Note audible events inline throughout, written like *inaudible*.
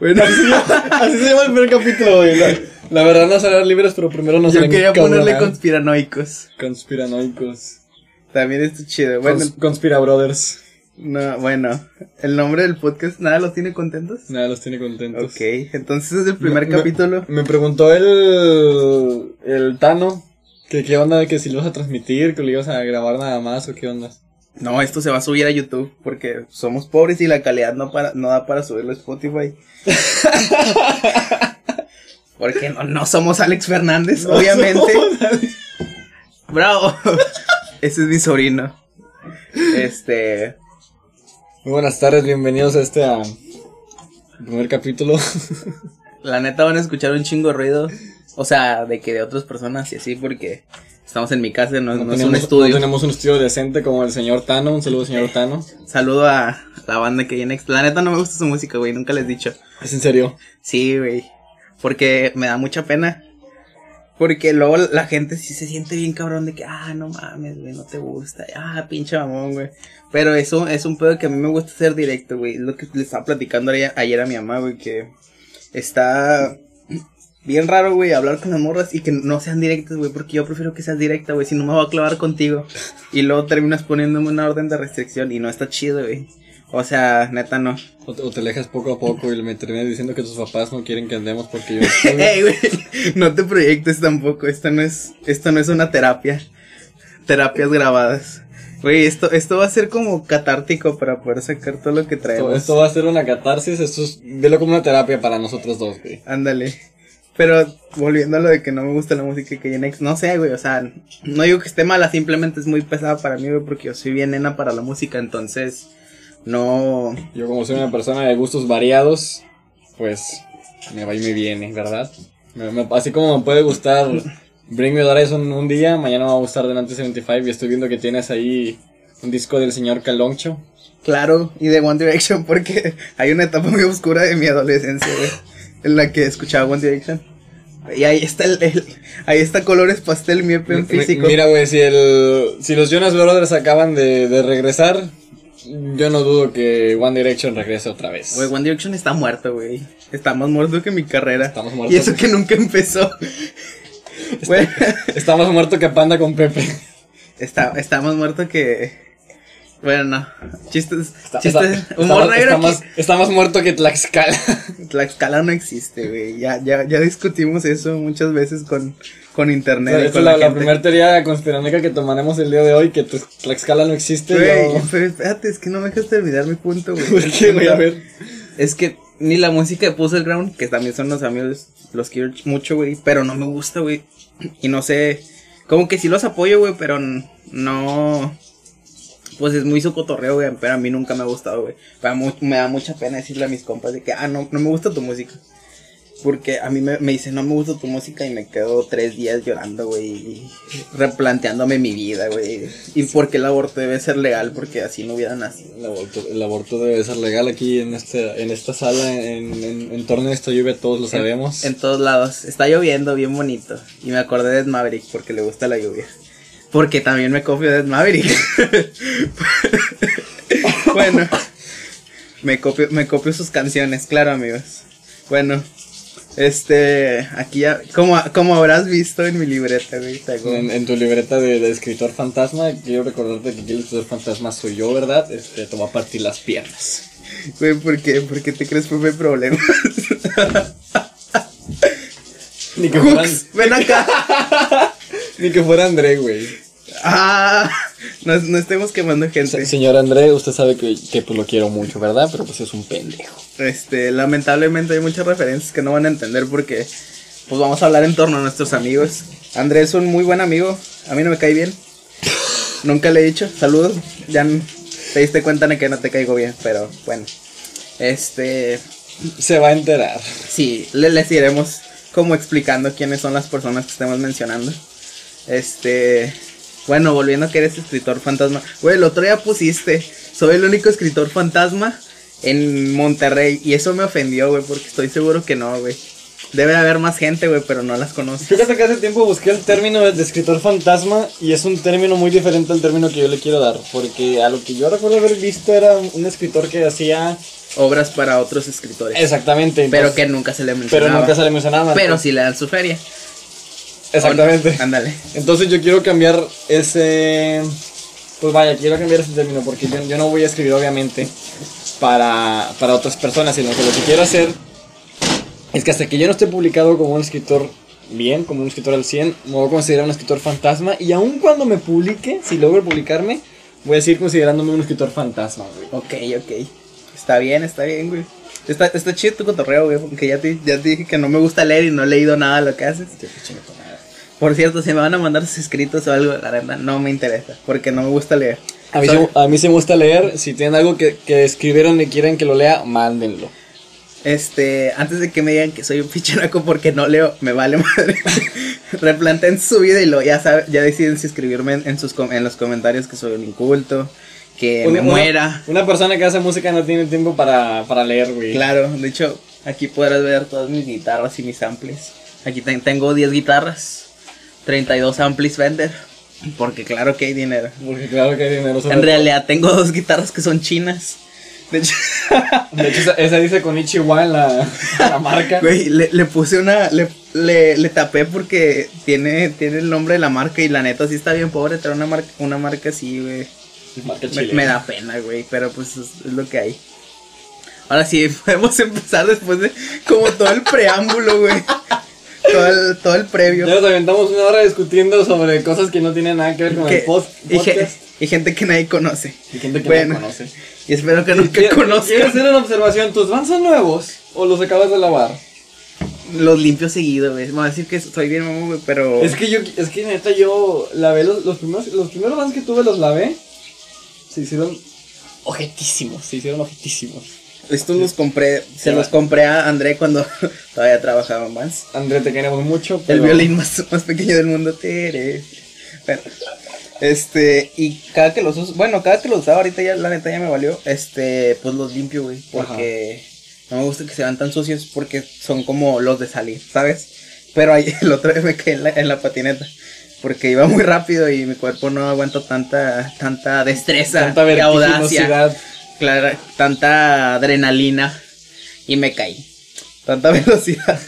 Bueno, así se, llama, así se llama el primer capítulo, güey. La, la verdad no serán libres, pero primero nos Yo quería ponerle conspiranoicos. Conspiranoicos. También está chido. Bueno, Cons- Conspira Brothers. no, bueno, el nombre del podcast, ¿nada los tiene contentos? Nada, los tiene contentos. Ok, entonces es el primer Me- capítulo. Me, me preguntó el, el Tano que qué onda, que si lo ibas a transmitir, que lo ibas a grabar nada más o qué onda. No, esto se va a subir a YouTube porque somos pobres y la calidad no, para, no da para subirlo a Spotify. *laughs* porque no, no somos Alex Fernández, obviamente. Bravo. *laughs* Ese es mi sobrino. Este. Muy buenas tardes, bienvenidos a este primer capítulo. La neta van a escuchar un chingo de ruido. O sea, de que de otras personas y así, porque estamos en mi casa, no, no es un tenemos, estudio. no tenemos un estudio decente como el señor Tano. Un saludo, señor Tano. Saludo a la banda que viene. La neta no me gusta su música, güey, nunca les he dicho. ¿Es en serio? Sí, güey. Porque me da mucha pena. Porque luego la gente sí se siente bien cabrón de que, ah, no mames, güey, no te gusta. Ah, pinche mamón, güey. Pero eso es un pedo que a mí me gusta ser directo, güey. Es lo que le estaba platicando ayer, ayer a mi mamá, güey, que está bien raro, güey, hablar con las morras y que no sean directas, güey, porque yo prefiero que seas directa, güey, si no me voy a clavar contigo. Y luego terminas poniéndome una orden de restricción y no está chido, güey. O sea, neta no. O te, o te alejas poco a poco y me terminas diciendo que tus papás no quieren que andemos porque yo. *laughs* Ey, güey, no te proyectes tampoco. Esto no es, esto no es una terapia. Terapias grabadas. Güey, esto, esto va a ser como catártico para poder sacar todo lo que esto, traemos. esto va a ser una catarsis, esto es... Velo como una terapia para nosotros dos, güey. Ándale. Pero volviendo a lo de que no me gusta la música que X, no sé, güey, o sea, no digo que esté mala, simplemente es muy pesada para mí, güey, porque yo soy bien nena para la música, entonces no, Yo como soy una persona de gustos variados, pues me va y me viene, ¿verdad? Me- me- así como me puede gustar Bring Me the Horizon un día, mañana me va a gustar Delante 75 y estoy viendo que tienes ahí un disco del señor Caloncho. Claro, y de One Direction, porque hay una etapa muy oscura de mi adolescencia, güey, en la que escuchaba One Direction. Y ahí está el, el- ahí está colores pastel, mi EP en físico. Mira, güey, si el si los Jonas Brothers acaban de, de regresar, yo no dudo que One Direction regrese otra vez. Güey, One Direction está muerto, güey. Está más muerto que mi carrera. Estamos muertos. Y eso que nunca empezó. Está más muerto que Panda con Pepe. está, está más muerto que... Bueno, no. Chistes, Está, chistes, está- humor está- negro. más, está más muerto que Tlaxcala. *laughs* Tlaxcala no existe, güey. Ya, ya, ya discutimos eso muchas veces con, con internet. es con la, la, la primera teoría conspiranoica que tomaremos el día de hoy, que Tlax- Tlaxcala no existe. Güey, pero espérate, es que no me dejas terminar mi punto, güey. *laughs* ¿Por qué, güey? A ver. Es que ni la música de Puzzle Ground, que también son los amigos, los quiero mucho, güey, pero no me gusta, güey. Y no sé, como que sí los apoyo, güey, pero no... Pues es muy su cotorreo, güey, pero a mí nunca me ha gustado, güey. Me da mucha pena decirle a mis compas de que, ah, no, no me gusta tu música. Porque a mí me, me dicen, no me gusta tu música y me quedo tres días llorando, güey, replanteándome mi vida, güey. Y porque el aborto debe ser legal, porque así no hubiera nacido. El aborto, el aborto debe ser legal aquí en, este, en esta sala, en, en, en torno a esta lluvia, todos lo sabemos. En todos lados. Está lloviendo bien bonito. Y me acordé de Maverick porque le gusta la lluvia. Porque también me copio de Maverick. *laughs* bueno. Me copio, me copio sus canciones, claro amigos. Bueno. Este, aquí ya, como, como habrás visto en mi libreta, güey, En, en tu libreta de, de escritor fantasma, quiero recordarte que aquí el escritor fantasma soy yo, ¿verdad? Este, te voy a partir las piernas. Güey, ¿por qué? ¿Por qué te crees que fue problema? *laughs* Ni que Cooks, ven acá. *laughs* ni que fuera André, güey. Ah, *laughs* no, no estemos quemando gente. Se- Señor André, usted sabe que, que pues lo quiero mucho, ¿verdad? Pero pues es un pendejo. Este, lamentablemente hay muchas referencias que no van a entender porque pues vamos a hablar en torno a nuestros amigos. Andrés es un muy buen amigo, a mí no me cae bien. *laughs* Nunca le he dicho, saludos. Ya te diste cuenta de que no te caigo bien, pero bueno. Este, Se va a enterar. sí, le, les iremos como explicando quiénes son las personas que estemos mencionando. Este, bueno, volviendo a que eres escritor fantasma. Güey, el otro día pusiste, soy el único escritor fantasma en Monterrey. Y eso me ofendió, güey, porque estoy seguro que no, güey. Debe haber más gente, güey, pero no las conozco. Fíjate que hace tiempo busqué el término de, escritor fantasma y es un término muy diferente al término que yo le quiero dar. Porque a lo que yo recuerdo haber visto era un escritor que hacía. Obras para otros escritores. Exactamente. pero que nunca se le pero mencionaba. nunca se le mencionaba. Pero sí le dan su feria. Exactamente. Ándale. Entonces yo quiero cambiar ese... Pues vaya, quiero cambiar ese término porque yo, yo no voy a escribir obviamente para, para otras personas, sino que lo que quiero hacer es que hasta que yo no esté publicado como un escritor bien, como un escritor al 100, me voy a considerar un escritor fantasma y aun cuando me publique, si logro publicarme, voy a seguir considerándome un escritor fantasma, güey. Ok, ok. Está bien, está bien, güey. Está, está chido tu cotorreo, güey, porque ya te, ya te dije que no me gusta leer y no he leído nada de lo que haces. Tío, qué. Por cierto, si me van a mandar sus escritos o algo, la verdad, no me interesa, porque no me gusta leer. A mí, Soy- sí- a mí sí me gusta leer, si tienen algo que, que escribieron y quieren que lo lea, mándenlo. Este, antes de que me digan que soy un pichanaco porque no leo, me vale madre. *laughs* Replanteen su vida y lo ya saben, ya deciden si escribirme en, en sus com- en los comentarios que soy un inculto, que me muera. Una persona que hace música no tiene tiempo para, para leer, güey. Claro, de hecho, aquí podrás ver todas mis guitarras y mis amplis. Aquí ten- tengo 10 guitarras, 32 amplis Fender, porque claro que hay dinero. Porque claro que hay dinero. En todo. realidad tengo dos guitarras que son chinas. De hecho, *laughs* De hecho, esa, esa dice con Ichiwa en la, la marca. güey, le, le puse una, le, le, le tapé porque tiene, tiene el nombre de la marca y la neta sí está bien pobre traer una marca, una marca así, güey. Marca Me, me da pena, güey, pero pues es, es lo que hay. Ahora sí, *laughs* podemos empezar después de como todo el preámbulo, güey. Todo el, todo el previo. Ya nos aventamos una hora discutiendo sobre cosas que no tienen nada que ver con Que- el post y, podcast. y gente que nadie conoce. Y gente que bueno. no conoce. Y espero que nunca ¿Quieres conozcan. hacer una observación? ¿Tus vans son nuevos o los acabas de lavar? Los limpio seguido, güey. Me va a decir que soy bien mamón, pero. Es que yo, es que neta yo lavé los, los primeros, los primeros vans que tuve los lavé. Se hicieron ojetísimos, se hicieron ojetísimos. Estos los compré. Se los compré a André cuando *laughs* todavía trabajaba Vans. André, te queremos mucho. El violín más, más pequeño del mundo. Tere. Bueno, este, y cada que los uso, bueno, cada que los usaba ahorita ya, la neta ya me valió, este, pues los limpio, güey, porque no me gusta que se vean tan sucios porque son como los de salir, ¿sabes? Pero ahí *laughs* el otro día me en la, en la patineta. Porque iba muy rápido y mi cuerpo no aguanta tanta, tanta destreza Tanta y audacia. Tanta adrenalina y me caí. Tanta *laughs* velocidad.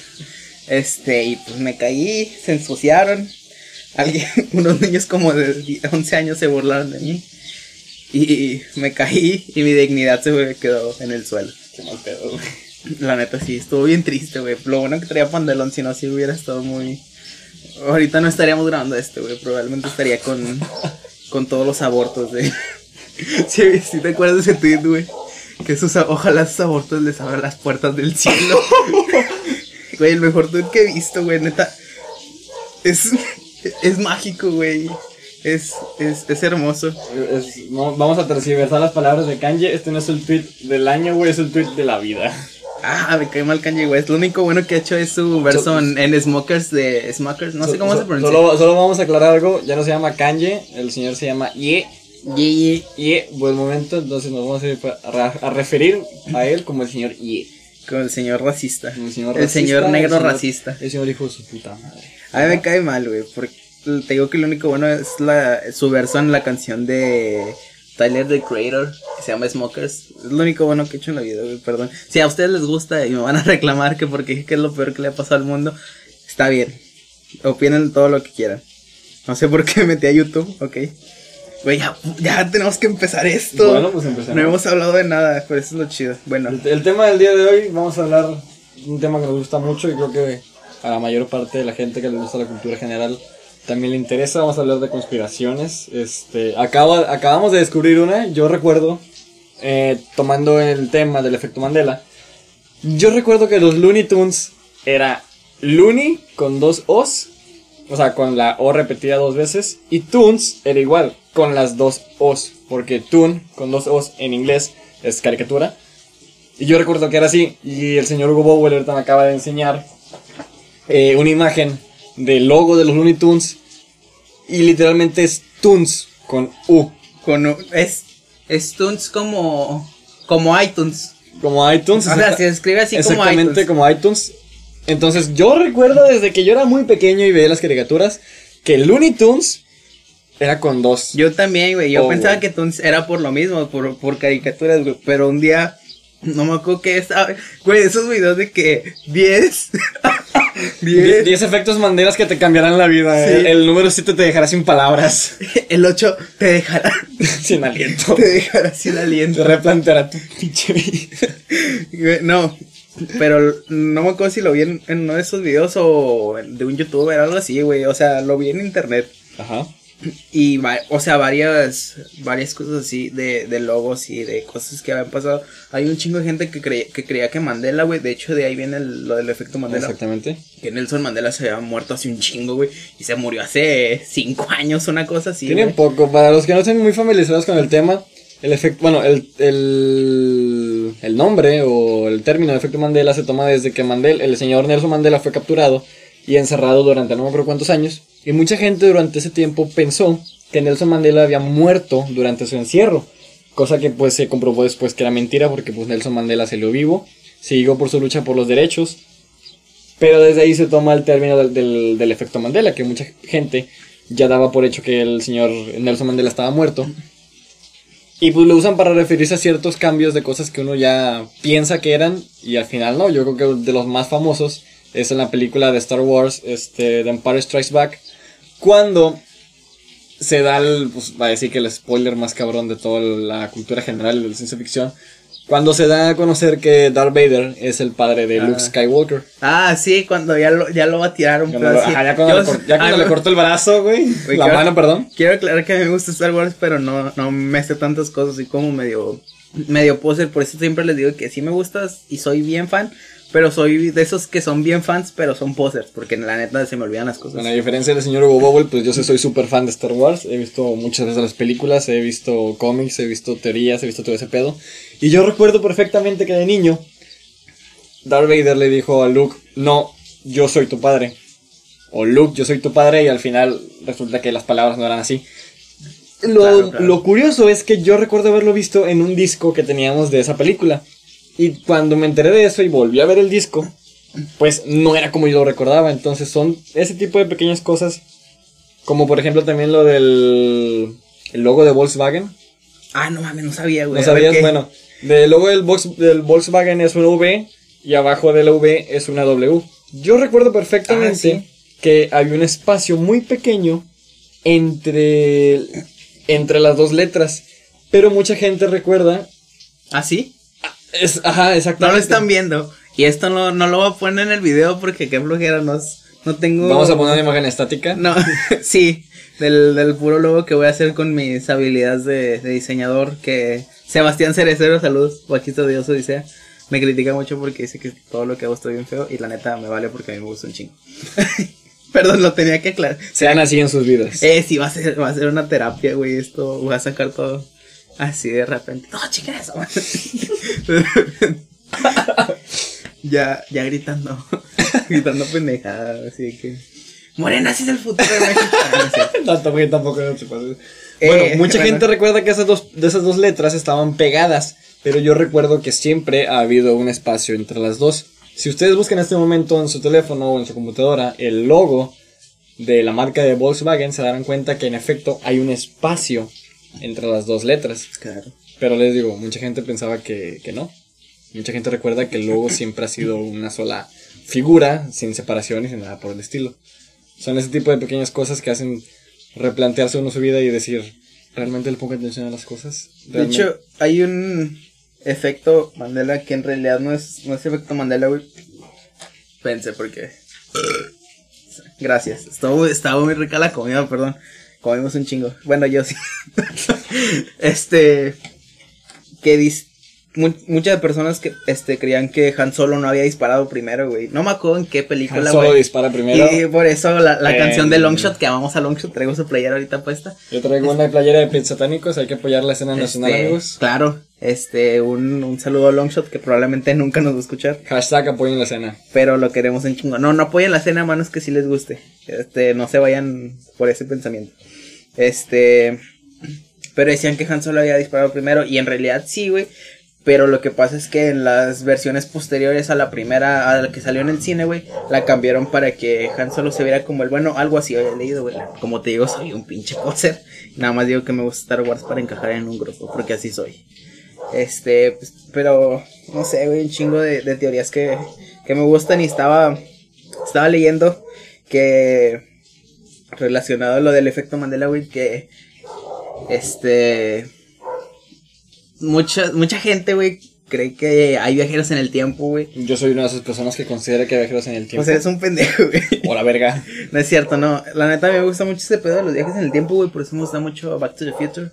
Este, y pues me caí, se ensuciaron. Alguien, *laughs* unos niños como de 10, 11 años se burlaron de mí. Y me caí y mi dignidad se me quedó en el suelo. Qué mal pedo, güey. La neta sí, estuvo bien triste, güey. Lo bueno que traía pantalón, si no, sí hubiera estado muy... Ahorita no estaríamos grabando este, güey. Probablemente estaría con, con todos los abortos, güey. *laughs* Sí, sí te acuerdas de ese tweet, güey. Que esos, ojalá esos abortos les abran las puertas del cielo. *laughs* Güey, el mejor tweet que he visto, güey, neta. Es, es mágico, güey. Es, es, es hermoso. Es- no, vamos a tergiversar las palabras de Kanye. Este no es el tweet del año, güey, es el tweet de la vida. Ah, me cae mal Kanye West. Lo único bueno que ha hecho es su verso en, en Smokers de Smokers. No sé cómo So- se pronuncia. Solo, solo vamos a aclarar algo. Ya no se llama Kanye, el señor se llama Ye. Ye, ye, Ye, buen momento. Entonces nos vamos a, ir a, referir a él como el señor Ye. Con el señor racista. El señor, El racista, señor negro el señor- racista. El señor hijo de su puta madre. A mí me cae mal, güey. Porque te digo que lo único bueno es la, su verso en la canción de Tyler the Creator, que se llama Smokers. Es lo único bueno que he hecho en la vida, güey. Perdón. Si a ustedes les gusta y me van a *laughs* reclamar que porque dije que es lo peor que le ha pasado al mundo, está bien. Opinen todo lo que quieran. No sé por qué me *laughs* metí a YouTube, ok. Güey, ya, ya tenemos que empezar esto. Bueno, pues empecemos. No hemos hablado de nada, pero eso es lo chido. Bueno, El, el tema del día de hoy, vamos a hablar de un tema que nos gusta mucho y creo que a la mayor parte de la gente que le gusta la cultura general también le interesa. Vamos a hablar de conspiraciones. Este, acaba, acabamos de descubrir una, yo recuerdo, eh, tomando el tema del efecto Mandela, yo recuerdo que los Looney Tunes era Looney con dos O's, o sea, con la O repetida dos veces, y Tunes era igual, con las dos O's, porque Toon con dos O's en inglés es caricatura. Y yo recuerdo que era así, y el señor Hugo Bowen ahorita me acaba de enseñar eh, una imagen del logo de los Looney Tunes, y literalmente es Tunes con U, con, es, es Tunes como, como iTunes. como iTunes. O sea, se escribe así como Exactamente iTunes. como iTunes. Entonces yo recuerdo desde que yo era muy pequeño y veía las caricaturas que Looney Tunes era con dos. Yo también, güey. Yo Oh, pensaba güey. que entonces era por lo mismo, por, por caricaturas, güey. Pero un día, no me acuerdo que estaba. Güey, esos videos de que 10. 10. 10 efectos manderas que te cambiarán la vida. Sí. El, el número 7 te dejará sin palabras, *laughs* El 8 *laughs* te dejará. sin aliento. Te dejará sin Te aliento. replanteará tu pinche vida. *laughs* No. Pero no me acuerdo si lo vi en, en uno de esos videos o de un youtuber, algo así, güey. O sea, lo vi en internet. Ajá. Y, o sea, varias, varias cosas así de, de logos y de cosas que habían pasado. Hay un chingo de gente que, creía que creía que Mandela, güey, de hecho de ahí viene el- lo del efecto Mandela. Exactamente. Que Nelson Mandela se había muerto hace un chingo, güey. Y se murió hace cinco años, una cosa así. Tienen güey. poco. Para los que no estén muy familiarizados con el tema, el efecto, bueno, el, el, el nombre o el término de efecto Mandela se toma desde que Mandela, el señor Nelson Mandela fue capturado y encerrado durante no me acuerdo cuántos años. Y mucha gente durante ese tiempo pensó que Nelson Mandela había muerto durante su encierro. Cosa que pues se comprobó después que era mentira porque pues Nelson Mandela salió vivo, siguió por su lucha por los derechos. Pero desde ahí se toma el término del, del- del efecto Mandela, que mucha gente ya daba por hecho que el señor Nelson Mandela estaba muerto. Y pues lo usan para referirse a ciertos cambios de cosas que uno ya piensa que eran y al final no. Yo creo que de los más famosos es en la película de Star Wars, este, The Empire Strikes Back, cuando se da el, pues va a decir que el spoiler más cabrón de toda la cultura general de la ciencia ficción, cuando se da a conocer que Darth Vader es el padre de Luke Ah. Skywalker. Ah, sí, cuando ya lo, ya lo va a tirar un Cuando, ajá, ya cuando, Yo- le, ya cuando ah, le cortó el brazo, güey. Güey, La quiero- mano, perdón. Quiero aclarar que me gusta Star Wars, pero no, no me sé tantas cosas y como medio, medio poser. Por eso siempre les digo que sí me gustas y soy bien fan, pero soy de esos que son bien fans, pero son posers, porque la neta se me olvidan las cosas. Bueno, a diferencia del señor Hugo Bobble, pues yo sí soy súper fan de Star Wars. He visto muchas veces las películas, he visto cómics, he visto teorías, he visto todo ese pedo. Y yo recuerdo perfectamente que de niño, Darth Vader le dijo a Luke, no, yo soy tu padre. O Luke, yo soy tu padre, y al final resulta que las palabras no eran así. Lo, Claro, claro. lo curioso es que yo recuerdo haberlo visto en un disco que teníamos de esa película. Y cuando me enteré de eso y volví a ver el disco, pues no era como yo lo recordaba. Entonces son ese tipo de pequeñas cosas. Como por ejemplo también lo del el logo de Volkswagen. Ah, no mames, no sabía, güey. ¿No sabías? Bueno, del logo del, Volks- del Volkswagen es una V y abajo de la V es una W. Yo recuerdo perfectamente Ah, sí. que había un espacio muy pequeño entre, entre las dos letras. Pero mucha gente recuerda. ¿Ah, sí? Es, ajá, No exactamente. lo están viendo. Y esto no, no lo voy a poner en el video porque qué flojera, no, no tengo... Vamos a poner una imagen estática. No, *laughs* sí, del, del puro logo que voy a hacer con mis habilidades de, de diseñador. Que Sebastián Cerecero, saludos, Guachito Dios dice. Me critica mucho porque dice que todo lo que hago estoy bien feo. Y la neta me vale porque a mí me gusta un chingo. *laughs* Perdón, lo tenía que aclarar. Sean así en sus vidas. Eh, sí, va a ser, va a ser una terapia, güey. Esto voy a sacar todo así de repente. No, chica, eso. *laughs* ya, ya gritando. *laughs* gritando pendejadas, así de que. Morena, así es el futuro de México. *laughs* No porque tampoco no te pases. Eh, Bueno, mucha bueno. gente recuerda que esas dos, de esas dos letras estaban pegadas, pero yo recuerdo que siempre ha habido un espacio entre las dos. Si ustedes buscan en este momento en su teléfono o en su computadora el logo de la marca de Volkswagen, se darán cuenta que en efecto hay un espacio entre las dos letras. Claro. Pero les digo, mucha gente pensaba que, que no. Mucha gente recuerda que el logo siempre ha sido una sola figura, sin separación y sin nada por el estilo. Son ese tipo de pequeñas cosas que hacen replantearse uno su vida y decir, ¿realmente le pongo atención a las cosas? De ¿Realmente?". hecho, hay un efecto Mandela que en realidad no es, no es efecto Mandela, güey. Pensé porque. Gracias. Estaba, estaba muy rica la comida, perdón. Comimos un chingo. Bueno, yo sí. *laughs* este. Que dis- mu- muchas personas que este, creían que Han Solo no había disparado primero, güey. No me acuerdo en qué Han película, Solo güey. dispara primero. Y por eso la, la En- canción de Longshot, que amamos a Longshot, traigo su playera ahorita puesta. Yo traigo una playera de Pets Satánicos, hay que apoyar la escena nacional, Este, amigos. Claro, este, un, un saludo a Longshot que probablemente nunca nos va a escuchar, Hashtag apoyen la escena. pero lo queremos en chingo. No, no apoyen la cena a manos que sí les guste. Este, no se vayan por ese pensamiento. Este, pero decían que Han Solo había disparado primero y en realidad sí, güey. Pero lo que pasa es que en las versiones posteriores a la primera, a la que salió en el cine, güey, la cambiaron para que Han Solo se viera como el bueno, algo así había leído, güey. Como te digo, soy un pinche poser. Nada más digo que me gusta Star Wars para encajar en un grupo, porque así soy. Este, pues, pero no sé, güey, un chingo de, de teorías que, que me gustan y estaba, estaba leyendo que relacionado a lo del efecto Mandela, güey, que este mucha mucha gente, güey, cree que hay viajeros en el tiempo, güey. Yo soy una de esas personas que considera que hay viajeros en el tiempo. O sea, es un pendejo, güey. *laughs* O la verga. No es cierto, no. La neta me gusta mucho ese pedo de los viajes en el tiempo, güey, por eso me gusta mucho Back to the Future.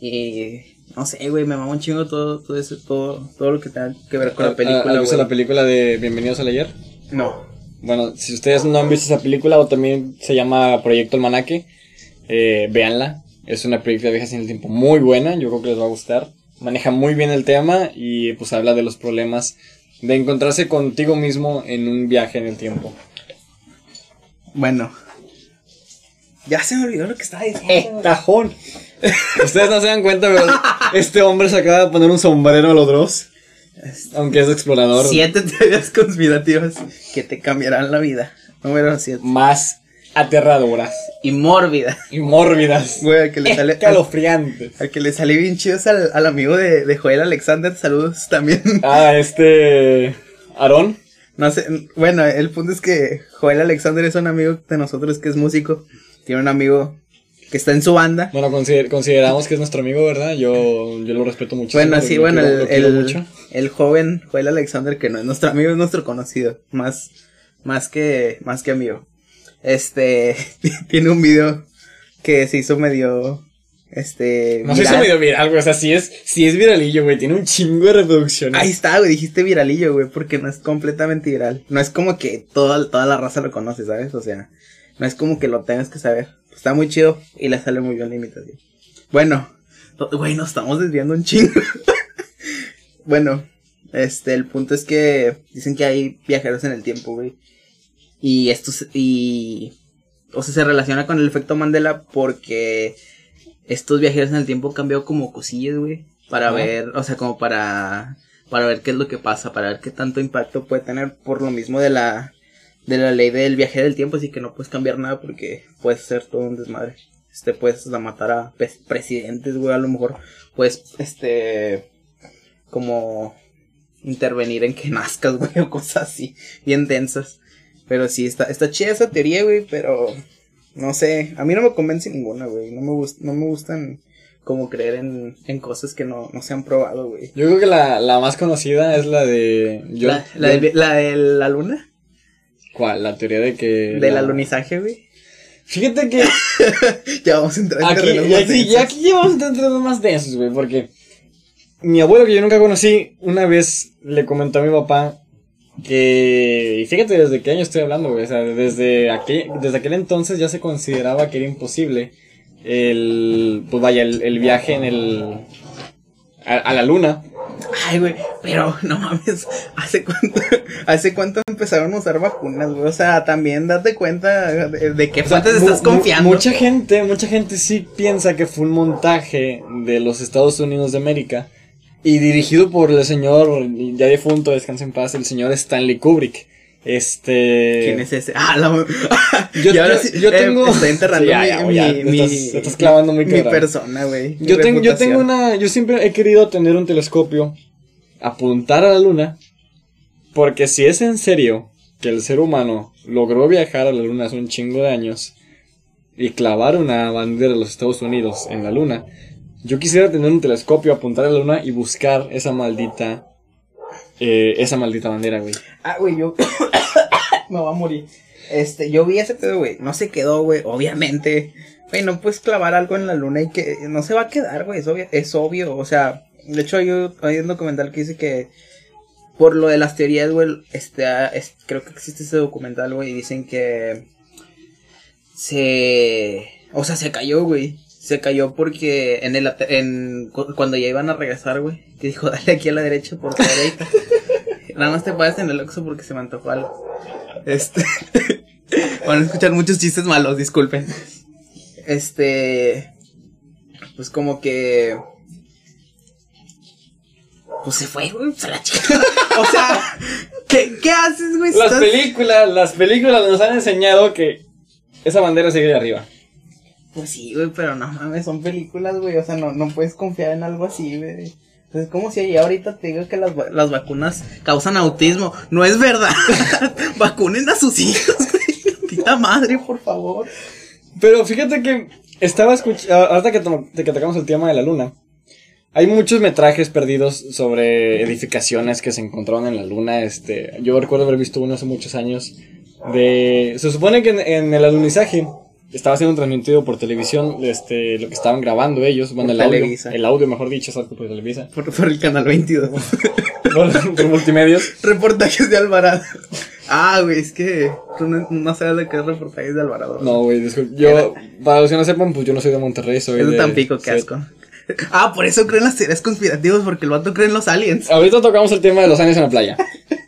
Y no sé, güey, me mama un chingo todo todo eso, todo todo lo que tenga que ver con la película, ¿Has visto la película de Bienvenidos al ayer? No. Bueno, si ustedes no han visto esa película o también se llama Proyecto Almanaque, eh, véanla. Es una película de viajes en el tiempo muy buena, yo creo que les va a gustar. Maneja muy bien el tema y pues habla de los problemas de encontrarse contigo mismo en un viaje en el tiempo. Bueno. Ya se me olvidó lo que estaba diciendo. ¡Eh, tajón! Ustedes no se dan cuenta, pero este hombre se acaba de poner un sombrero a los dos. *laughs* Aunque es explorador. Siete teorías conspirativas que te cambiarán la vida. Número 7. Más aterradoras Y mórbida. y mórbidas. Güey, al que le sale. Al, Escalofriantes. al que le salió bien chido es al, al amigo de, de Joel Alexander. Saludos también. *laughs* Ah, este. Aarón. No sé. Bueno, el punto es que Joel Alexander es un amigo de nosotros que es músico. Tiene un amigo que está en su banda. Bueno, consider- consideramos que es nuestro amigo, ¿verdad? Yo, yo lo respeto mucho. Bueno, sí, bueno, el, el, joven Joel Alexander, que no es nuestro amigo, es nuestro conocido. Más, más que, más que amigo. Este, *laughs* tiene un video que se hizo medio, este, No se hizo medio viral, güey. O sea, sí es, sí es viralillo, güey. Tiene un chingo de reproducciones. Ahí está, güey, dijiste viralillo, güey, porque no es completamente viral. No es como que toda, toda la raza lo conoce, ¿sabes? O sea, no es como que lo tengas que saber. Está muy chido y le sale muy bien la imitación. Bueno, güey, nos estamos desviando un chingo. *laughs* bueno, este, el punto es que dicen que hay viajeros en el tiempo, güey. Y esto, y, o sea, se relaciona con el efecto Mandela porque estos viajeros en el tiempo han cambiado como cosillas, güey. Para ver, o sea, como para, para ver qué es lo que pasa, para ver qué tanto impacto puede tener por lo mismo de la, de la ley del viaje del tiempo, así que no puedes cambiar nada porque puedes hacer todo un desmadre. Este, puedes hasta matar a presidentes, güey, a lo mejor puedes, este, como intervenir en que *laughs* nazcas, güey, o cosas así, bien densas. Pero sí, está, está chida esa teoría, güey, pero no sé, a mí no me convence ninguna, güey, no me gust, no me gustan como creer en, en cosas que no, no se han probado, güey. Yo creo que la, la más conocida es la de. La, la, de, la de la luna, ¿Cuál? La teoría de que. del la- alunizaje, güey. Fíjate que *laughs* Ya vamos a entrar en aquí, terrenos y más aquí, y densos. aquí llevamos entre los más densos, güey, porque mi abuelo que yo nunca conocí, una vez le comentó a mi papá que, y fíjate desde qué año estoy hablando, güey, o sea, desde aquel, desde aquel entonces ya se consideraba que era imposible el, pues vaya, el, el viaje en el, a, a la luna. Ay, güey, pero no mames, ¿hace cuánto, *laughs* ¿hace cuánto empezaron a usar vacunas, güey? O sea, también date cuenta de, de O sea, fuentes estás confiando. Mucha gente, mucha gente sí piensa que fue un montaje de los Estados Unidos de América y dirigido por el señor, ya difunto, descansa en paz, el señor Stanley Kubrick. Este. ¿Quién es ese? Ah, la... *laughs* Yo- Y ahora yo- sí, yo eh, tengo- estoy enterrando Sí, ya, ya, mi, ya, mi, estás- clavando muy mi persona, güey. Yo tengo, yo tengo una. Yo siempre he querido tener un telescopio, apuntar a la luna, porque si es en serio que el ser humano logró viajar a la luna hace un chingo de años y clavar una bandera de los Estados Unidos en la luna, yo quisiera tener un telescopio, apuntar a la luna y buscar esa maldita. Eh, esa maldita bandera, güey. Ah, güey, yo. *coughs* Me voy a morir. Este, yo vi ese pedo, güey. No se quedó, güey. Obviamente. Güey, no puedes clavar algo en la luna y que no se va a quedar, güey. Es obvio, es obvio. O sea, de hecho, hay un, documental que dice que. Por lo de las teorías, güey. Este, ah, es- creo que existe ese documental, güey. Y dicen que. Se. O sea, se cayó, güey. Se cayó porque en el en cu- cuando ya iban a regresar, güey, que dijo, *laughs* dale aquí a la derecha por favor. ahí". *laughs* Nada más te paras en el Oxxo porque se me antojó algo. Este. *laughs* Van a escuchar muchos chistes malos, disculpen. Este. Pues como que. Pues se fue, güey, se la chica. o sea, ¿qué, qué haces, güey? Las películas, las películas nos han enseñado que esa bandera sigue de arriba. Pues sí, güey, pero no mames, son películas, güey. O sea, no, no puedes confiar en algo así, güey. Entonces, como si ahorita te digo que las, las vacunas causan autismo. No es verdad. *laughs* Vacunen a sus hijos, güey. Tita madre, por favor. Pero fíjate que estaba escuchando, ahorita que, que tocamos el tema de la luna, hay muchos metrajes perdidos sobre edificaciones que se encontraron en la luna. Este, yo recuerdo haber visto uno hace muchos años. De, se supone que en, en el alunizaje estaba siendo transmitido por televisión, este, lo que estaban grabando ellos, bueno, Por el audio, el audio, mejor dicho, exacto, por Televisa, Por, por el canal 22. *laughs* por, por multimedios. Reportajes de Alvarado. Ah, güey, es que tú no, no sabes de qué es reportajes de Alvarado. No, güey, disculpe, yo, para los que no sepan, pues yo no soy de Monterrey, soy Es de Tampico, qué soy- asco. *laughs* Ah, por eso creen las teorías conspirativas, porque el vato cree en los aliens. Ahorita tocamos el tema de los años en la playa.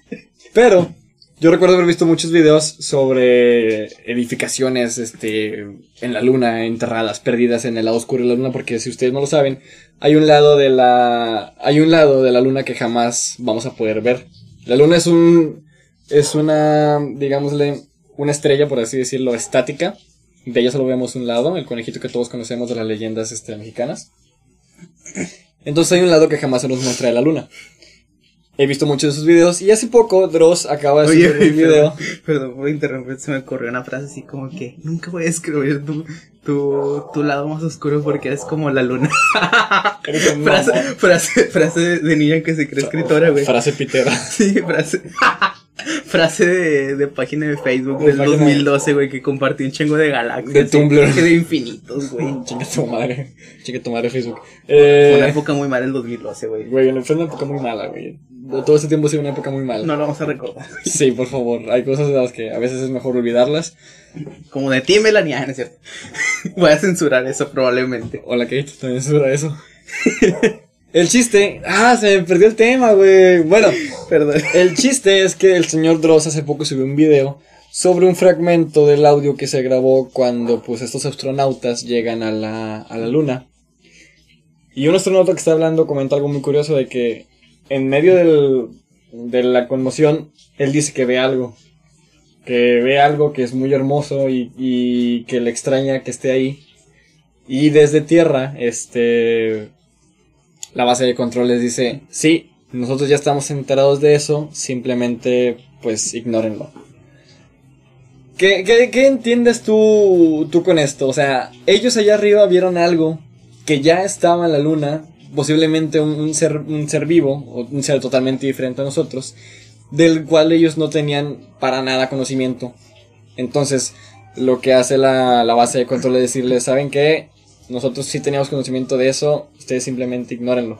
*laughs* Pero yo recuerdo haber visto muchos videos sobre edificaciones este, en la luna, enterradas, perdidas en el lado oscuro de la luna, porque si ustedes no lo saben, hay un lado de la hay un lado de la luna que jamás vamos a poder ver. La luna es un es una digámosle una estrella por así decirlo estática. De ella solo vemos un lado, el conejito que todos conocemos de las leyendas este, mexicanas. Entonces hay un lado que jamás se nos muestra de la luna. He visto muchos de sus videos y hace poco Dross acaba de Oye, subir un video. *laughs* perdón, perdón por interrumpir, se me ocurrió una frase así como que nunca voy a escribir tu, tu, tu lado más oscuro porque eres como la luna. *laughs* Frase, frase, frase de, de niña que se cree escritora, güey. Frase pitera. *laughs* Sí, frase. Frase de, de página de Facebook De del página- 2012, güey, que compartí un chingo de galaxias. De Tumblr. De infinitos, güey. *laughs* Chinga tu madre. Chinga tu madre Facebook. Fue una Eh, época muy mala el 2012, güey. güey, fue una época muy mala, güey. Todo este tiempo ha sido una época muy mala. No lo vamos a recordar. *laughs* Sí, por favor. Hay cosas de las que a veces es mejor olvidarlas. Como de ti, Melania, no es cierto. *laughs* Voy a censurar eso probablemente. Hola, Kate, también sobre eso. El chiste. Ah, se me perdió el tema, güey. Bueno, Perdón. el chiste es que el señor Dross hace poco subió un video sobre un fragmento del audio que se grabó cuando pues estos astronautas llegan a la, a la luna. Y un astronauta que está hablando comenta algo muy curioso de que en medio del, de la conmoción, él dice que ve algo. Que ve algo que es muy hermoso y, y que le extraña que esté ahí. Y desde tierra, este, la base de control les dice, sí, nosotros ya estamos enterados de eso, simplemente pues ignórenlo. ¿Qué, qué, qué entiendes tú, tú con esto? O sea, ellos allá arriba vieron algo que ya estaba en la luna, posiblemente un, ser, un ser vivo, o un ser totalmente diferente a nosotros, del cual ellos no tenían para nada conocimiento. Entonces, lo que hace la, la base de control es decirles, ¿saben qué? Nosotros sí teníamos conocimiento de eso, ustedes simplemente ignórenlo.